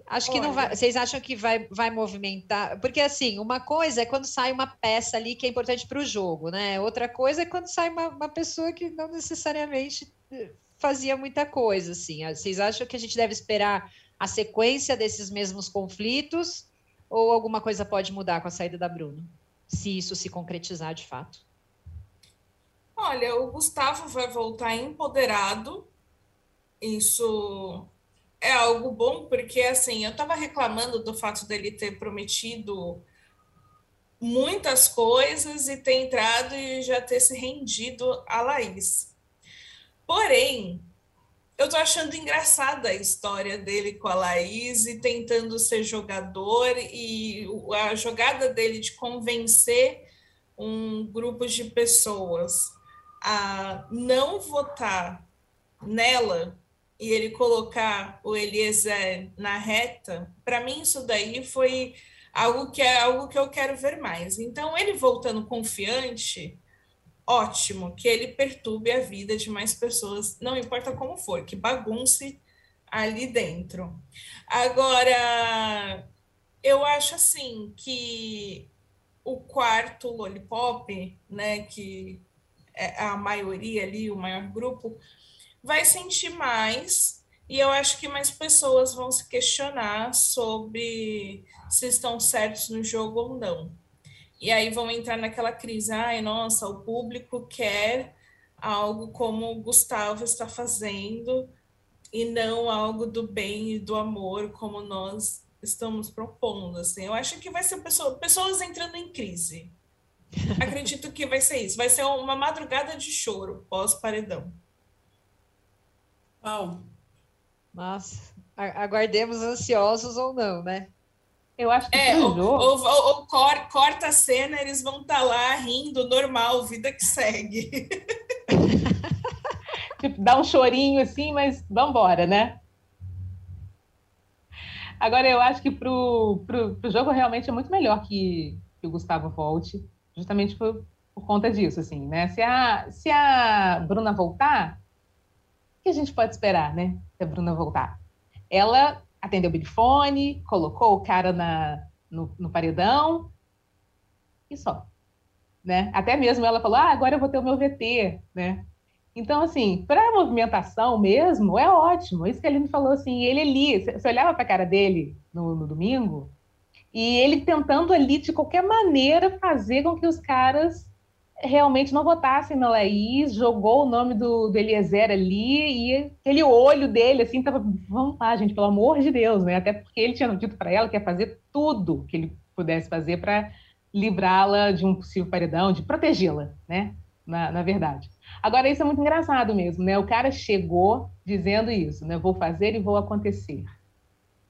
Acho que não vai. Vocês acham que vai, vai movimentar? Porque, assim, uma coisa é quando sai uma peça ali que é importante para o jogo, né? Outra coisa é quando sai uma, uma pessoa que não necessariamente eh, fazia muita coisa, assim. Vocês acham que a gente deve esperar a sequência desses mesmos conflitos ou alguma coisa pode mudar com a saída da Bruno? Se isso se concretizar de fato. Olha, o Gustavo vai voltar empoderado. Isso é algo bom, porque assim, eu estava reclamando do fato dele ter prometido muitas coisas e ter entrado e já ter se rendido a Laís. Porém, eu tô achando engraçada a história dele com a Laís e tentando ser jogador e a jogada dele de convencer um grupo de pessoas a não votar nela e ele colocar o Eliezer na reta, para mim isso daí foi algo que é algo que eu quero ver mais. Então, ele voltando confiante, ótimo, que ele perturbe a vida de mais pessoas, não importa como for, que bagunce ali dentro. Agora, eu acho assim que o quarto Lollipop, né, que é a maioria ali, o maior grupo, vai sentir mais e eu acho que mais pessoas vão se questionar sobre se estão certos no jogo ou não. E aí vão entrar naquela crise, ai, nossa, o público quer algo como o Gustavo está fazendo e não algo do bem e do amor como nós estamos propondo, assim. Eu acho que vai ser pessoa, pessoas entrando em crise. Acredito que vai ser isso. Vai ser uma madrugada de choro pós-paredão. Uau. Mas aguardemos ansiosos ou não, né? Eu acho que é, ou, ou, ou, ou cor, corta a cena, eles vão estar tá lá rindo, normal, vida que segue. tipo, dá um chorinho assim, mas vamos embora, né? Agora, eu acho que pro, pro, pro jogo realmente é muito melhor que, que o Gustavo volte, justamente por, por conta disso, assim, né? Se a, se a Bruna voltar, o que a gente pode esperar, né? A Bruna voltar. Ela atendeu o bilifone, colocou o cara na, no, no, paredão e só. Né? Até mesmo ela falou: ah, agora eu vou ter o meu VT, né? Então, assim, para movimentação mesmo, é ótimo. Isso que ele me falou, assim, ele ali, você olhava para a cara dele no, no, domingo, e ele tentando ali, de qualquer maneira, fazer com que os caras realmente não votassem na Laís, jogou o nome do, do Eliezer ali, e aquele olho dele, assim, tava, vamos lá, gente, pelo amor de Deus, né? Até porque ele tinha dito para ela que ia fazer tudo que ele pudesse fazer para livrá-la de um possível paredão, de protegê-la, né? Na, na verdade. Agora, isso é muito engraçado mesmo, né? O cara chegou dizendo isso, né? Vou fazer e vou acontecer.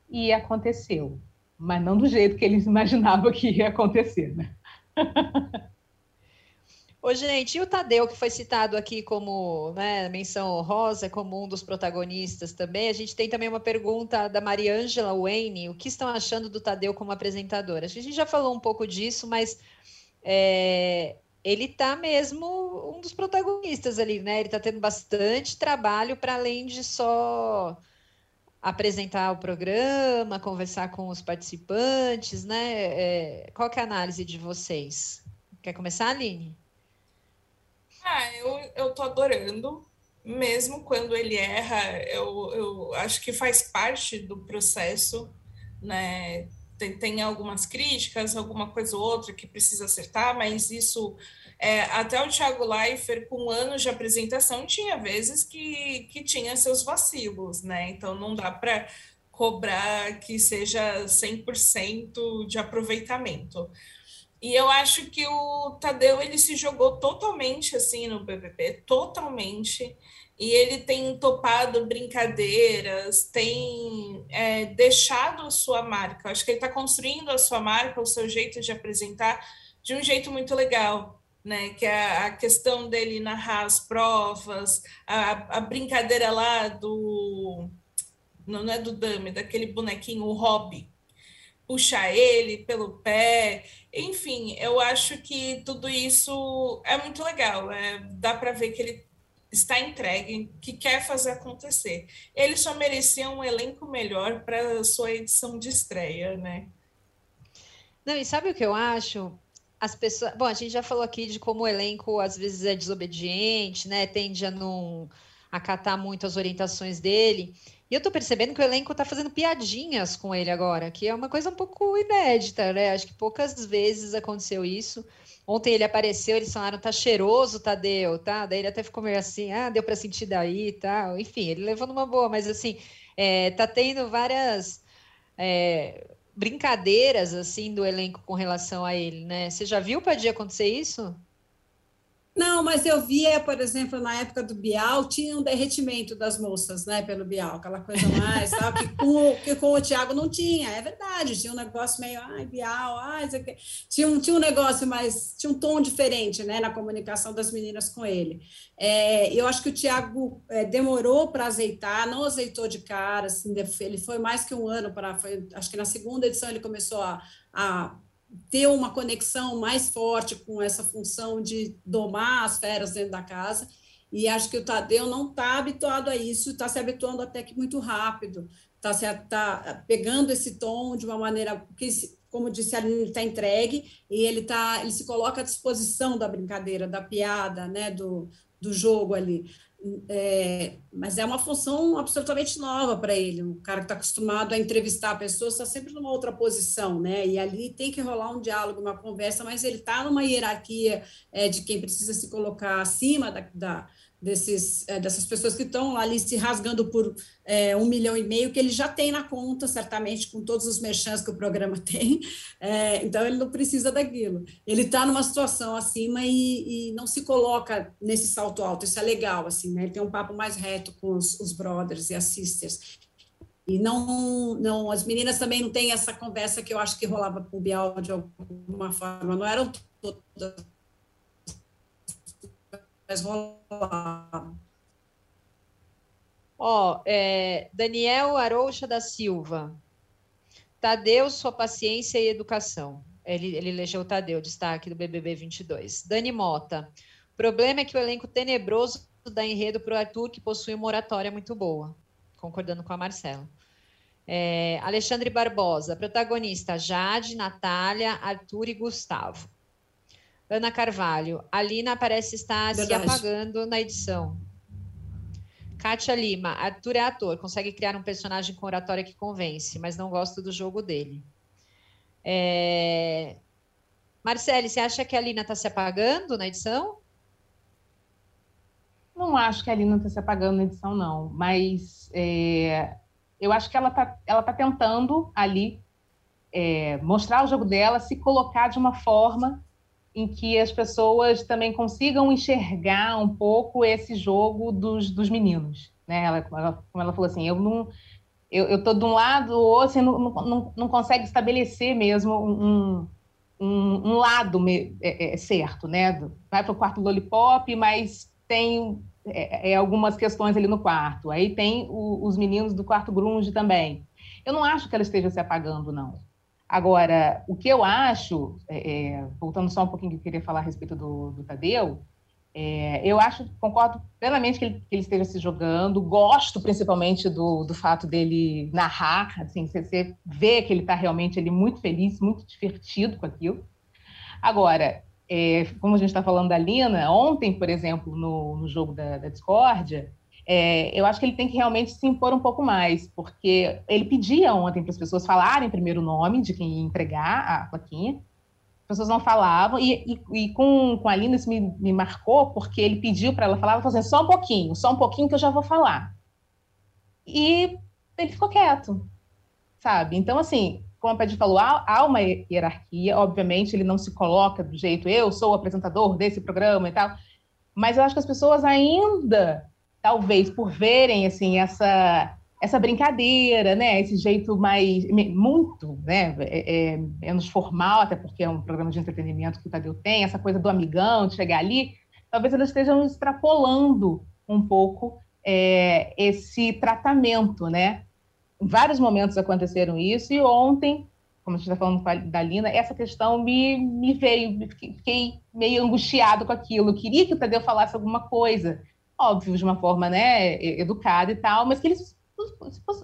E aconteceu, mas não do jeito que eles imaginavam que ia acontecer, né? Ô, gente, e o Tadeu, que foi citado aqui como né, menção honrosa, como um dos protagonistas também, a gente tem também uma pergunta da Mariângela Wayne, o que estão achando do Tadeu como apresentador? Acho que a gente já falou um pouco disso, mas é, ele está mesmo um dos protagonistas ali, né? Ele está tendo bastante trabalho para além de só apresentar o programa, conversar com os participantes, né? É, qual é a análise de vocês? Quer começar, Aline? Ah, eu, eu tô adorando. Mesmo quando ele erra, eu, eu acho que faz parte do processo, né? Tem, tem algumas críticas, alguma coisa ou outra que precisa acertar, mas isso é, até o Thiago Leifert, com anos de apresentação, tinha vezes que, que tinha seus vacilos, né? Então não dá para cobrar que seja 100% de aproveitamento. E eu acho que o Tadeu ele se jogou totalmente assim no BBB, totalmente. E ele tem topado brincadeiras, tem é, deixado a sua marca. Eu acho que ele está construindo a sua marca, o seu jeito de apresentar de um jeito muito legal. Né, que é a questão dele narrar as provas, a, a brincadeira lá do. Não, não é do Dame, daquele bonequinho, o Hobby, puxar ele pelo pé. Enfim, eu acho que tudo isso é muito legal. É, dá para ver que ele está entregue, que quer fazer acontecer. Ele só merecia um elenco melhor para sua edição de estreia, né? Não, e sabe o que eu acho? As pessoas. Bom, a gente já falou aqui de como o elenco às vezes é desobediente, né? Tende a não acatar muito as orientações dele. E eu tô percebendo que o elenco tá fazendo piadinhas com ele agora, que é uma coisa um pouco inédita, né? Acho que poucas vezes aconteceu isso. Ontem ele apareceu, eles falaram, tá cheiroso, Tadeu, tá? Daí ele até ficou meio assim, ah, deu para sentir daí tal. Enfim, ele levou numa boa, mas assim, é, tá tendo várias é, brincadeiras, assim, do elenco com relação a ele, né? Você já viu, Padia, acontecer isso? Não, mas eu via, por exemplo, na época do Bial, tinha um derretimento das moças, né, pelo Bial, aquela coisa mais, sabe, que com, que com o Tiago não tinha, é verdade, tinha um negócio meio, ai, Bial, ai, tinha um, tinha um negócio mais, tinha um tom diferente, né, na comunicação das meninas com ele. É, eu acho que o Tiago é, demorou para azeitar, não azeitou de cara, assim, ele foi mais que um ano para, acho que na segunda edição ele começou a, a ter uma conexão mais forte com essa função de domar as feras dentro da casa. E acho que o Tadeu não está habituado a isso, está se habituando até que muito rápido, está tá pegando esse tom de uma maneira que, como disse a ele está entregue e ele tá, ele se coloca à disposição da brincadeira, da piada, né, do, do jogo ali. É, mas é uma função absolutamente nova para ele. Um cara que está acostumado a entrevistar pessoas está sempre numa outra posição, né? E ali tem que rolar um diálogo, uma conversa, mas ele está numa hierarquia é, de quem precisa se colocar acima da, da desses, é, dessas pessoas que estão ali se rasgando por é, um milhão e meio, que ele já tem na conta, certamente, com todos os merchants que o programa tem, é, então ele não precisa daquilo. Ele está numa situação acima e, e, não se coloca nesse salto alto, isso é legal, assim, né? ele tem um papo mais reto com os, os brothers e as sisters, e não, não, as meninas também não têm essa conversa que eu acho que rolava com o Bial de alguma forma, não eram todas mas rolar. Ó, é, Daniel Arouxa da Silva. Tadeu, sua paciência e educação. Ele, ele elegeu o Tadeu, destaque do BBB 22. Dani Mota. Problema é que o elenco tenebroso dá enredo para o Arthur, que possui uma oratória muito boa. Concordando com a Marcela. É, Alexandre Barbosa. Protagonista: Jade, Natália, Arthur e Gustavo. Ana Carvalho, a Lina parece estar Verdade. se apagando na edição. Kátia Lima, Arthur é ator, consegue criar um personagem com oratória que convence, mas não gosto do jogo dele. É... Marcele, você acha que a Lina está se apagando na edição? Não acho que a Lina está se apagando na edição, não. Mas é, eu acho que ela está ela tá tentando ali é, mostrar o jogo dela, se colocar de uma forma em que as pessoas também consigam enxergar um pouco esse jogo dos, dos meninos. Né? Ela, ela, como ela falou assim, eu não eu estou de um lado ou você não, não, não consegue estabelecer mesmo um, um, um lado me, é, é, certo, né? Vai para o quarto lollipop, mas tem é, é, algumas questões ali no quarto. Aí tem o, os meninos do quarto grunge também. Eu não acho que ela esteja se apagando, não. Agora, o que eu acho, é, é, voltando só um pouquinho que eu queria falar a respeito do, do Tadeu, é, eu acho, concordo plenamente que ele, que ele, esteja se jogando, gosto principalmente do, do fato dele narrar, assim, você, você vê que ele está realmente ele, muito feliz, muito divertido com aquilo. Agora, é, como a gente está falando da Lina, ontem, por exemplo, no, no jogo da, da Discórdia, é, eu acho que ele tem que realmente se impor um pouco mais, porque ele pedia ontem para as pessoas falarem primeiro o nome de quem ia entregar a plaquinha, as pessoas não falavam, e, e, e com, com a Lina isso me, me marcou, porque ele pediu para ela falar, ela falou assim, só um pouquinho, só um pouquinho que eu já vou falar. E ele ficou quieto, sabe? Então, assim, como a Pedro falou, há, há, uma hierarquia, obviamente ele não se coloca do jeito, eu sou o apresentador desse programa e tal, mas eu acho que as pessoas ainda talvez por verem assim essa essa brincadeira, né, esse jeito mais muito, né, é, é, menos formal, até porque é um programa de entretenimento que o Tadeu tem, essa coisa do amigão, de chegar ali, talvez eles estejam extrapolando um pouco é, esse tratamento, né? Em vários momentos aconteceram isso e ontem, como a gente está falando da Lina, essa questão me, me veio, fiquei meio angustiado com aquilo. Eu queria que o Tadeu falasse alguma coisa, óbvio, de uma forma né, educada e tal, mas que ele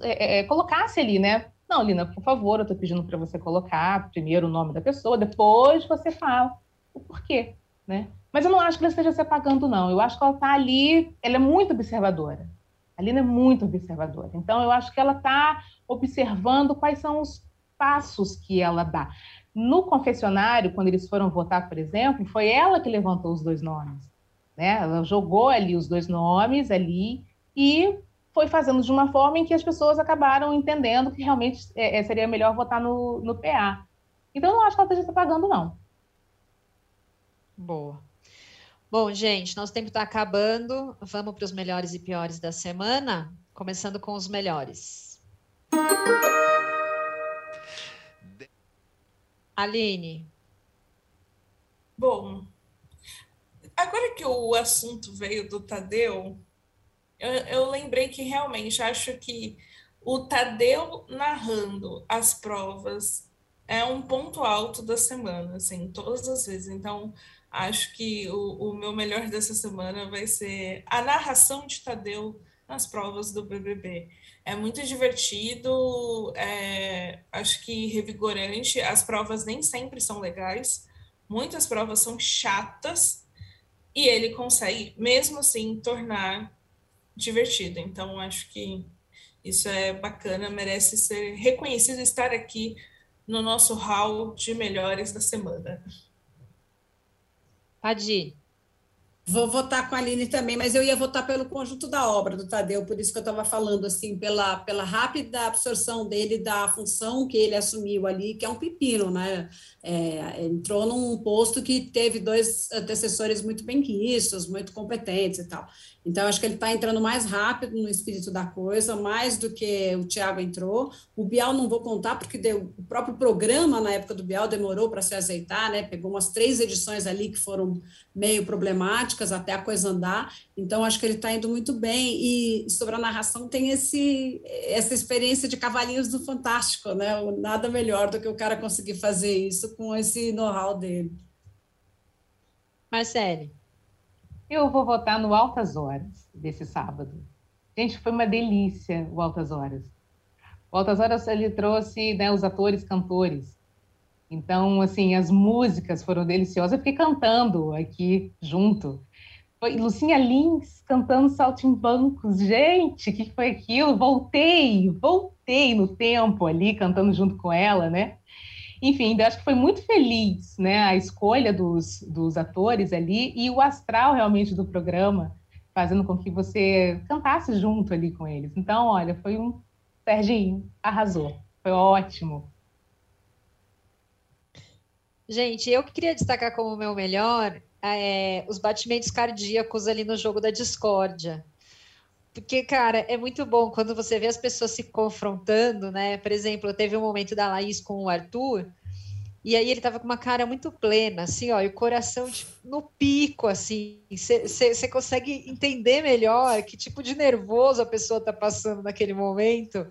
é, é, colocasse ali, né? Não, Lina, por favor, eu estou pedindo para você colocar primeiro o nome da pessoa, depois você fala o porquê, né? Mas eu não acho que ela esteja se apagando, não. Eu acho que ela está ali, ela é muito observadora. A Lina é muito observadora. Então, eu acho que ela está observando quais são os passos que ela dá. No confessionário, quando eles foram votar, por exemplo, foi ela que levantou os dois nomes. Né? Ela jogou ali os dois nomes ali e foi fazendo de uma forma em que as pessoas acabaram entendendo que realmente é, é seria melhor votar no, no PA. Então, eu não acho que ela esteja pagando, não. Boa. Bom, gente, nosso tempo está acabando. Vamos para os melhores e piores da semana, começando com os melhores. Aline. Bom, agora que o assunto veio do Tadeu, eu, eu lembrei que realmente acho que o Tadeu narrando as provas é um ponto alto da semana, assim, todas as vezes. Então, acho que o, o meu melhor dessa semana vai ser a narração de Tadeu nas provas do BBB. É muito divertido, é, acho que revigorante. As provas nem sempre são legais, muitas provas são chatas, e ele consegue, mesmo assim, tornar divertido. Então, acho que isso é bacana, merece ser reconhecido estar aqui no nosso hall de melhores da semana. Adi. Vou votar com a Aline também, mas eu ia votar pelo conjunto da obra do Tadeu, por isso que eu estava falando, assim, pela, pela rápida absorção dele da função que ele assumiu ali, que é um pepino, né? É, entrou num posto que teve dois antecessores muito bem quistos, muito competentes e tal. Então, acho que ele está entrando mais rápido no espírito da coisa, mais do que o Tiago entrou. O Bial não vou contar, porque deu, o próprio programa, na época do Bial, demorou para se azeitar, né? Pegou umas três edições ali que foram meio problemáticas até a coisa andar. Então, acho que ele está indo muito bem. E sobre a narração, tem esse, essa experiência de cavalinhos do Fantástico, né? Nada melhor do que o cara conseguir fazer isso com esse know-how dele. Marcele. Eu vou votar no Altas Horas desse sábado. Gente, foi uma delícia o Altas Horas. O Altas Horas ele trouxe né, os atores, cantores. Então, assim, as músicas foram deliciosas. Eu fiquei cantando aqui junto. Foi Lucinha Lins cantando Saltimbancos. Gente, o que foi aquilo? Voltei, voltei no tempo ali, cantando junto com ela, né? Enfim, acho que foi muito feliz, né? A escolha dos, dos atores ali e o astral realmente do programa, fazendo com que você cantasse junto ali com eles. Então, olha, foi um. Serginho, arrasou. Foi ótimo. Gente, eu queria destacar como meu melhor é, os batimentos cardíacos ali no jogo da discórdia. Porque, cara, é muito bom quando você vê as pessoas se confrontando, né? Por exemplo, teve um momento da Laís com o Arthur, e aí ele tava com uma cara muito plena, assim, ó, e o coração tipo, no pico, assim. Você consegue entender melhor que tipo de nervoso a pessoa tá passando naquele momento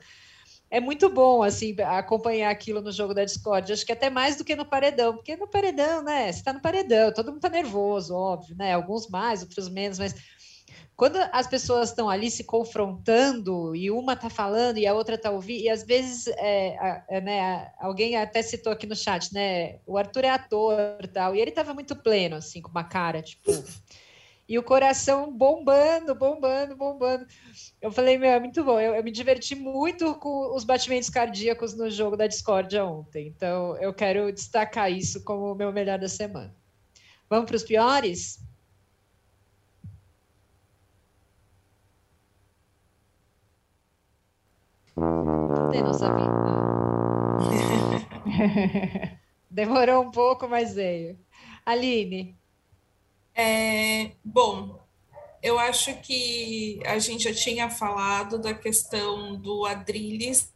é muito bom, assim, acompanhar aquilo no jogo da Discord. Acho que até mais do que no paredão, porque no paredão, né? Você tá no paredão, todo mundo tá nervoso, óbvio, né? Alguns mais, outros menos, mas quando as pessoas estão ali se confrontando e uma tá falando e a outra tá ouvindo, e às vezes é, é, né, alguém até citou aqui no chat, né? O Arthur é ator tal, e ele tava muito pleno, assim, com uma cara, tipo e o coração bombando, bombando, bombando. Eu falei, meu, é muito bom. Eu, eu, me diverti muito com os batimentos cardíacos no jogo da Discordia ontem. Então, eu quero destacar isso como o meu melhor da semana. Vamos para os piores? Demorou um pouco, mas veio. Aline. É, bom, eu acho que a gente já tinha falado da questão do Adrilles,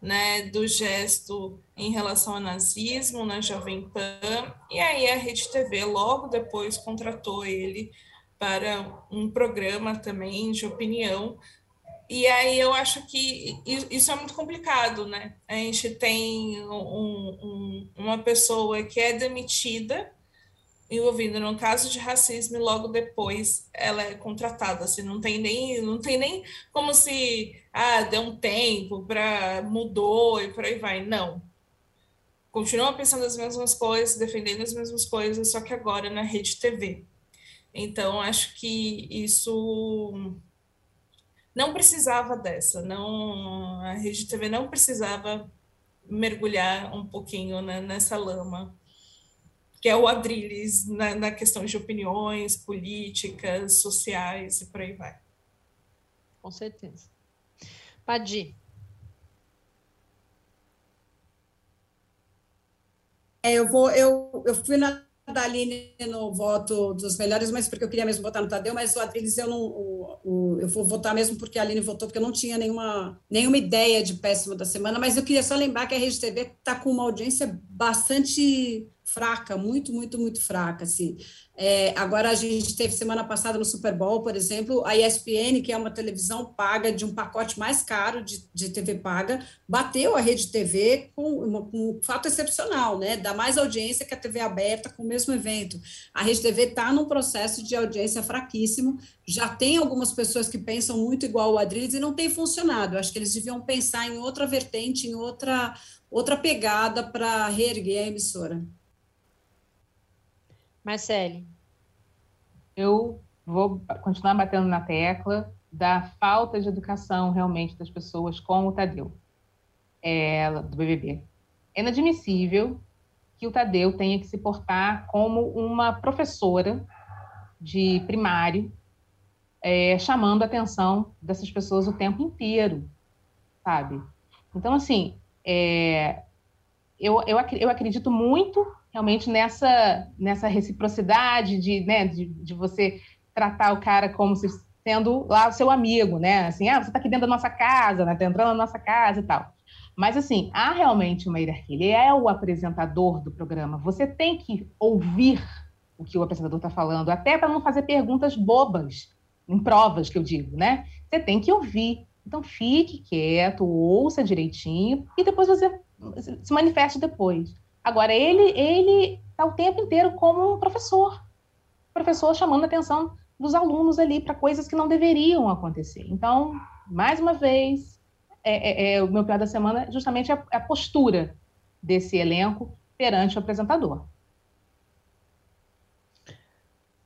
né, do gesto em relação ao nazismo na Jovem Pan, e aí a Rede TV logo depois contratou ele para um programa também de opinião. E aí eu acho que isso é muito complicado, né? A gente tem um, um, uma pessoa que é demitida envolvida num caso de racismo e logo depois ela é contratada, assim, não tem nem não tem nem como se ah, deu um tempo para mudou e por aí vai, não. Continua pensando as mesmas coisas, defendendo as mesmas coisas, só que agora na rede TV. Então acho que isso não precisava dessa, não a rede TV não precisava mergulhar um pouquinho né, nessa lama que é o Adrilles na, na questão de opiniões políticas, sociais e por aí vai. Com certeza. Padi. É, eu vou, eu, eu fui na da Aline no voto dos melhores, mas porque eu queria mesmo votar no Tadeu, mas o Adriles eu não, o, o, eu vou votar mesmo porque a Aline votou, porque eu não tinha nenhuma, nenhuma ideia de péssimo da semana, mas eu queria só lembrar que a Rede TV está com uma audiência bastante fraca, muito, muito, muito fraca, assim. É, agora a gente teve semana passada no Super Bowl, por exemplo, a ESPN, que é uma televisão paga de um pacote mais caro de, de TV paga, bateu a rede TV com, uma, com um fato excepcional, né? Dá mais audiência que a TV aberta com o mesmo evento. A rede TV está num processo de audiência fraquíssimo. Já tem algumas pessoas que pensam muito igual o Adriles e não tem funcionado. Acho que eles deviam pensar em outra vertente, em outra outra pegada para reerguer a emissora. Marcele. Eu vou continuar batendo na tecla da falta de educação realmente das pessoas com o Tadeu, é, do BBB. É inadmissível que o Tadeu tenha que se portar como uma professora de primário, é, chamando a atenção dessas pessoas o tempo inteiro, sabe? Então, assim, é, eu, eu, eu acredito muito realmente nessa, nessa reciprocidade de, né, de, de você tratar o cara como se sendo lá o seu amigo, né? Assim, ah, você está aqui dentro da nossa casa, né? Tá entrando na nossa casa e tal. Mas, assim, há realmente uma hierarquia. Ele é o apresentador do programa. Você tem que ouvir o que o apresentador está falando, até para não fazer perguntas bobas, em provas, que eu digo, né? Você tem que ouvir. Então, fique quieto, ouça direitinho e depois você se manifeste depois. Agora, ele ele está o tempo inteiro como um professor. Professor chamando a atenção dos alunos ali para coisas que não deveriam acontecer. Então, mais uma vez, é, é, é o meu pior da semana é justamente a, a postura desse elenco perante o apresentador.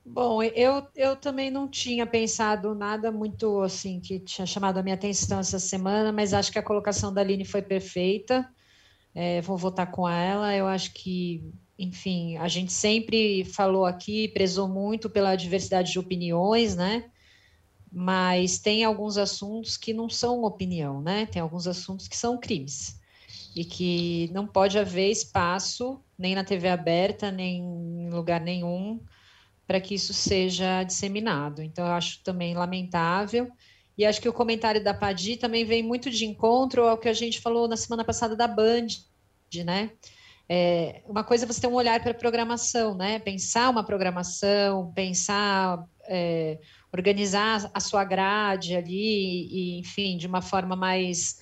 Bom, eu, eu também não tinha pensado nada muito assim que tinha chamado a minha atenção essa semana, mas acho que a colocação da Aline foi perfeita. É, vou votar com ela. Eu acho que, enfim, a gente sempre falou aqui, prezou muito pela diversidade de opiniões, né? Mas tem alguns assuntos que não são opinião, né? Tem alguns assuntos que são crimes e que não pode haver espaço nem na TV aberta, nem em lugar nenhum para que isso seja disseminado. Então, eu acho também lamentável. E acho que o comentário da Padi também vem muito de encontro ao que a gente falou na semana passada da Band, né? É, uma coisa é você ter um olhar para a programação, né? Pensar uma programação, pensar, é, organizar a sua grade ali, e, enfim, de uma forma mais.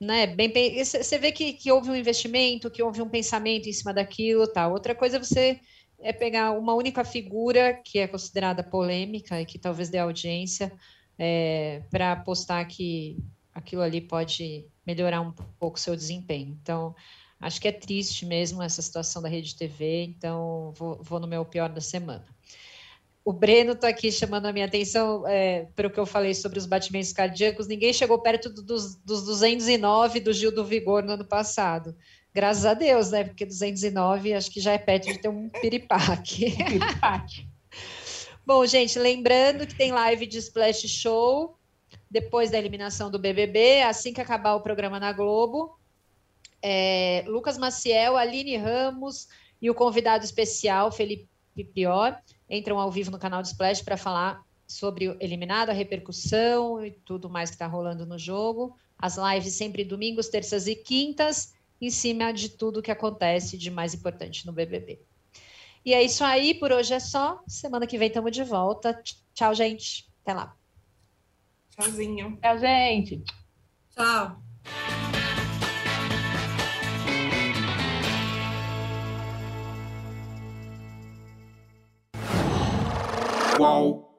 Né, bem, você vê que, que houve um investimento, que houve um pensamento em cima daquilo, tal. Outra coisa é você é pegar uma única figura que é considerada polêmica e que talvez dê audiência é, para apostar que aquilo ali pode melhorar um pouco o seu desempenho. Então, acho que é triste mesmo essa situação da rede TV, então vou, vou no meu pior da semana. O Breno está aqui chamando a minha atenção é, para o que eu falei sobre os batimentos cardíacos. Ninguém chegou perto dos, dos 209 do Gil do Vigor no ano passado. Graças a Deus, né? Porque 209 acho que já é perto de ter um piripaque. piripaque. Bom, gente, lembrando que tem live de Splash Show depois da eliminação do BBB, assim que acabar o programa na Globo. É, Lucas Maciel, Aline Ramos e o convidado especial, Felipe Pior, entram ao vivo no canal do Splash para falar sobre o eliminado, a repercussão e tudo mais que está rolando no jogo. As lives sempre domingos, terças e quintas em cima de tudo que acontece de mais importante no BBB. E é isso aí, por hoje é só. Semana que vem estamos de volta. Tchau, gente. Até lá. Tchauzinho. Tchau, gente. Tchau. Qual?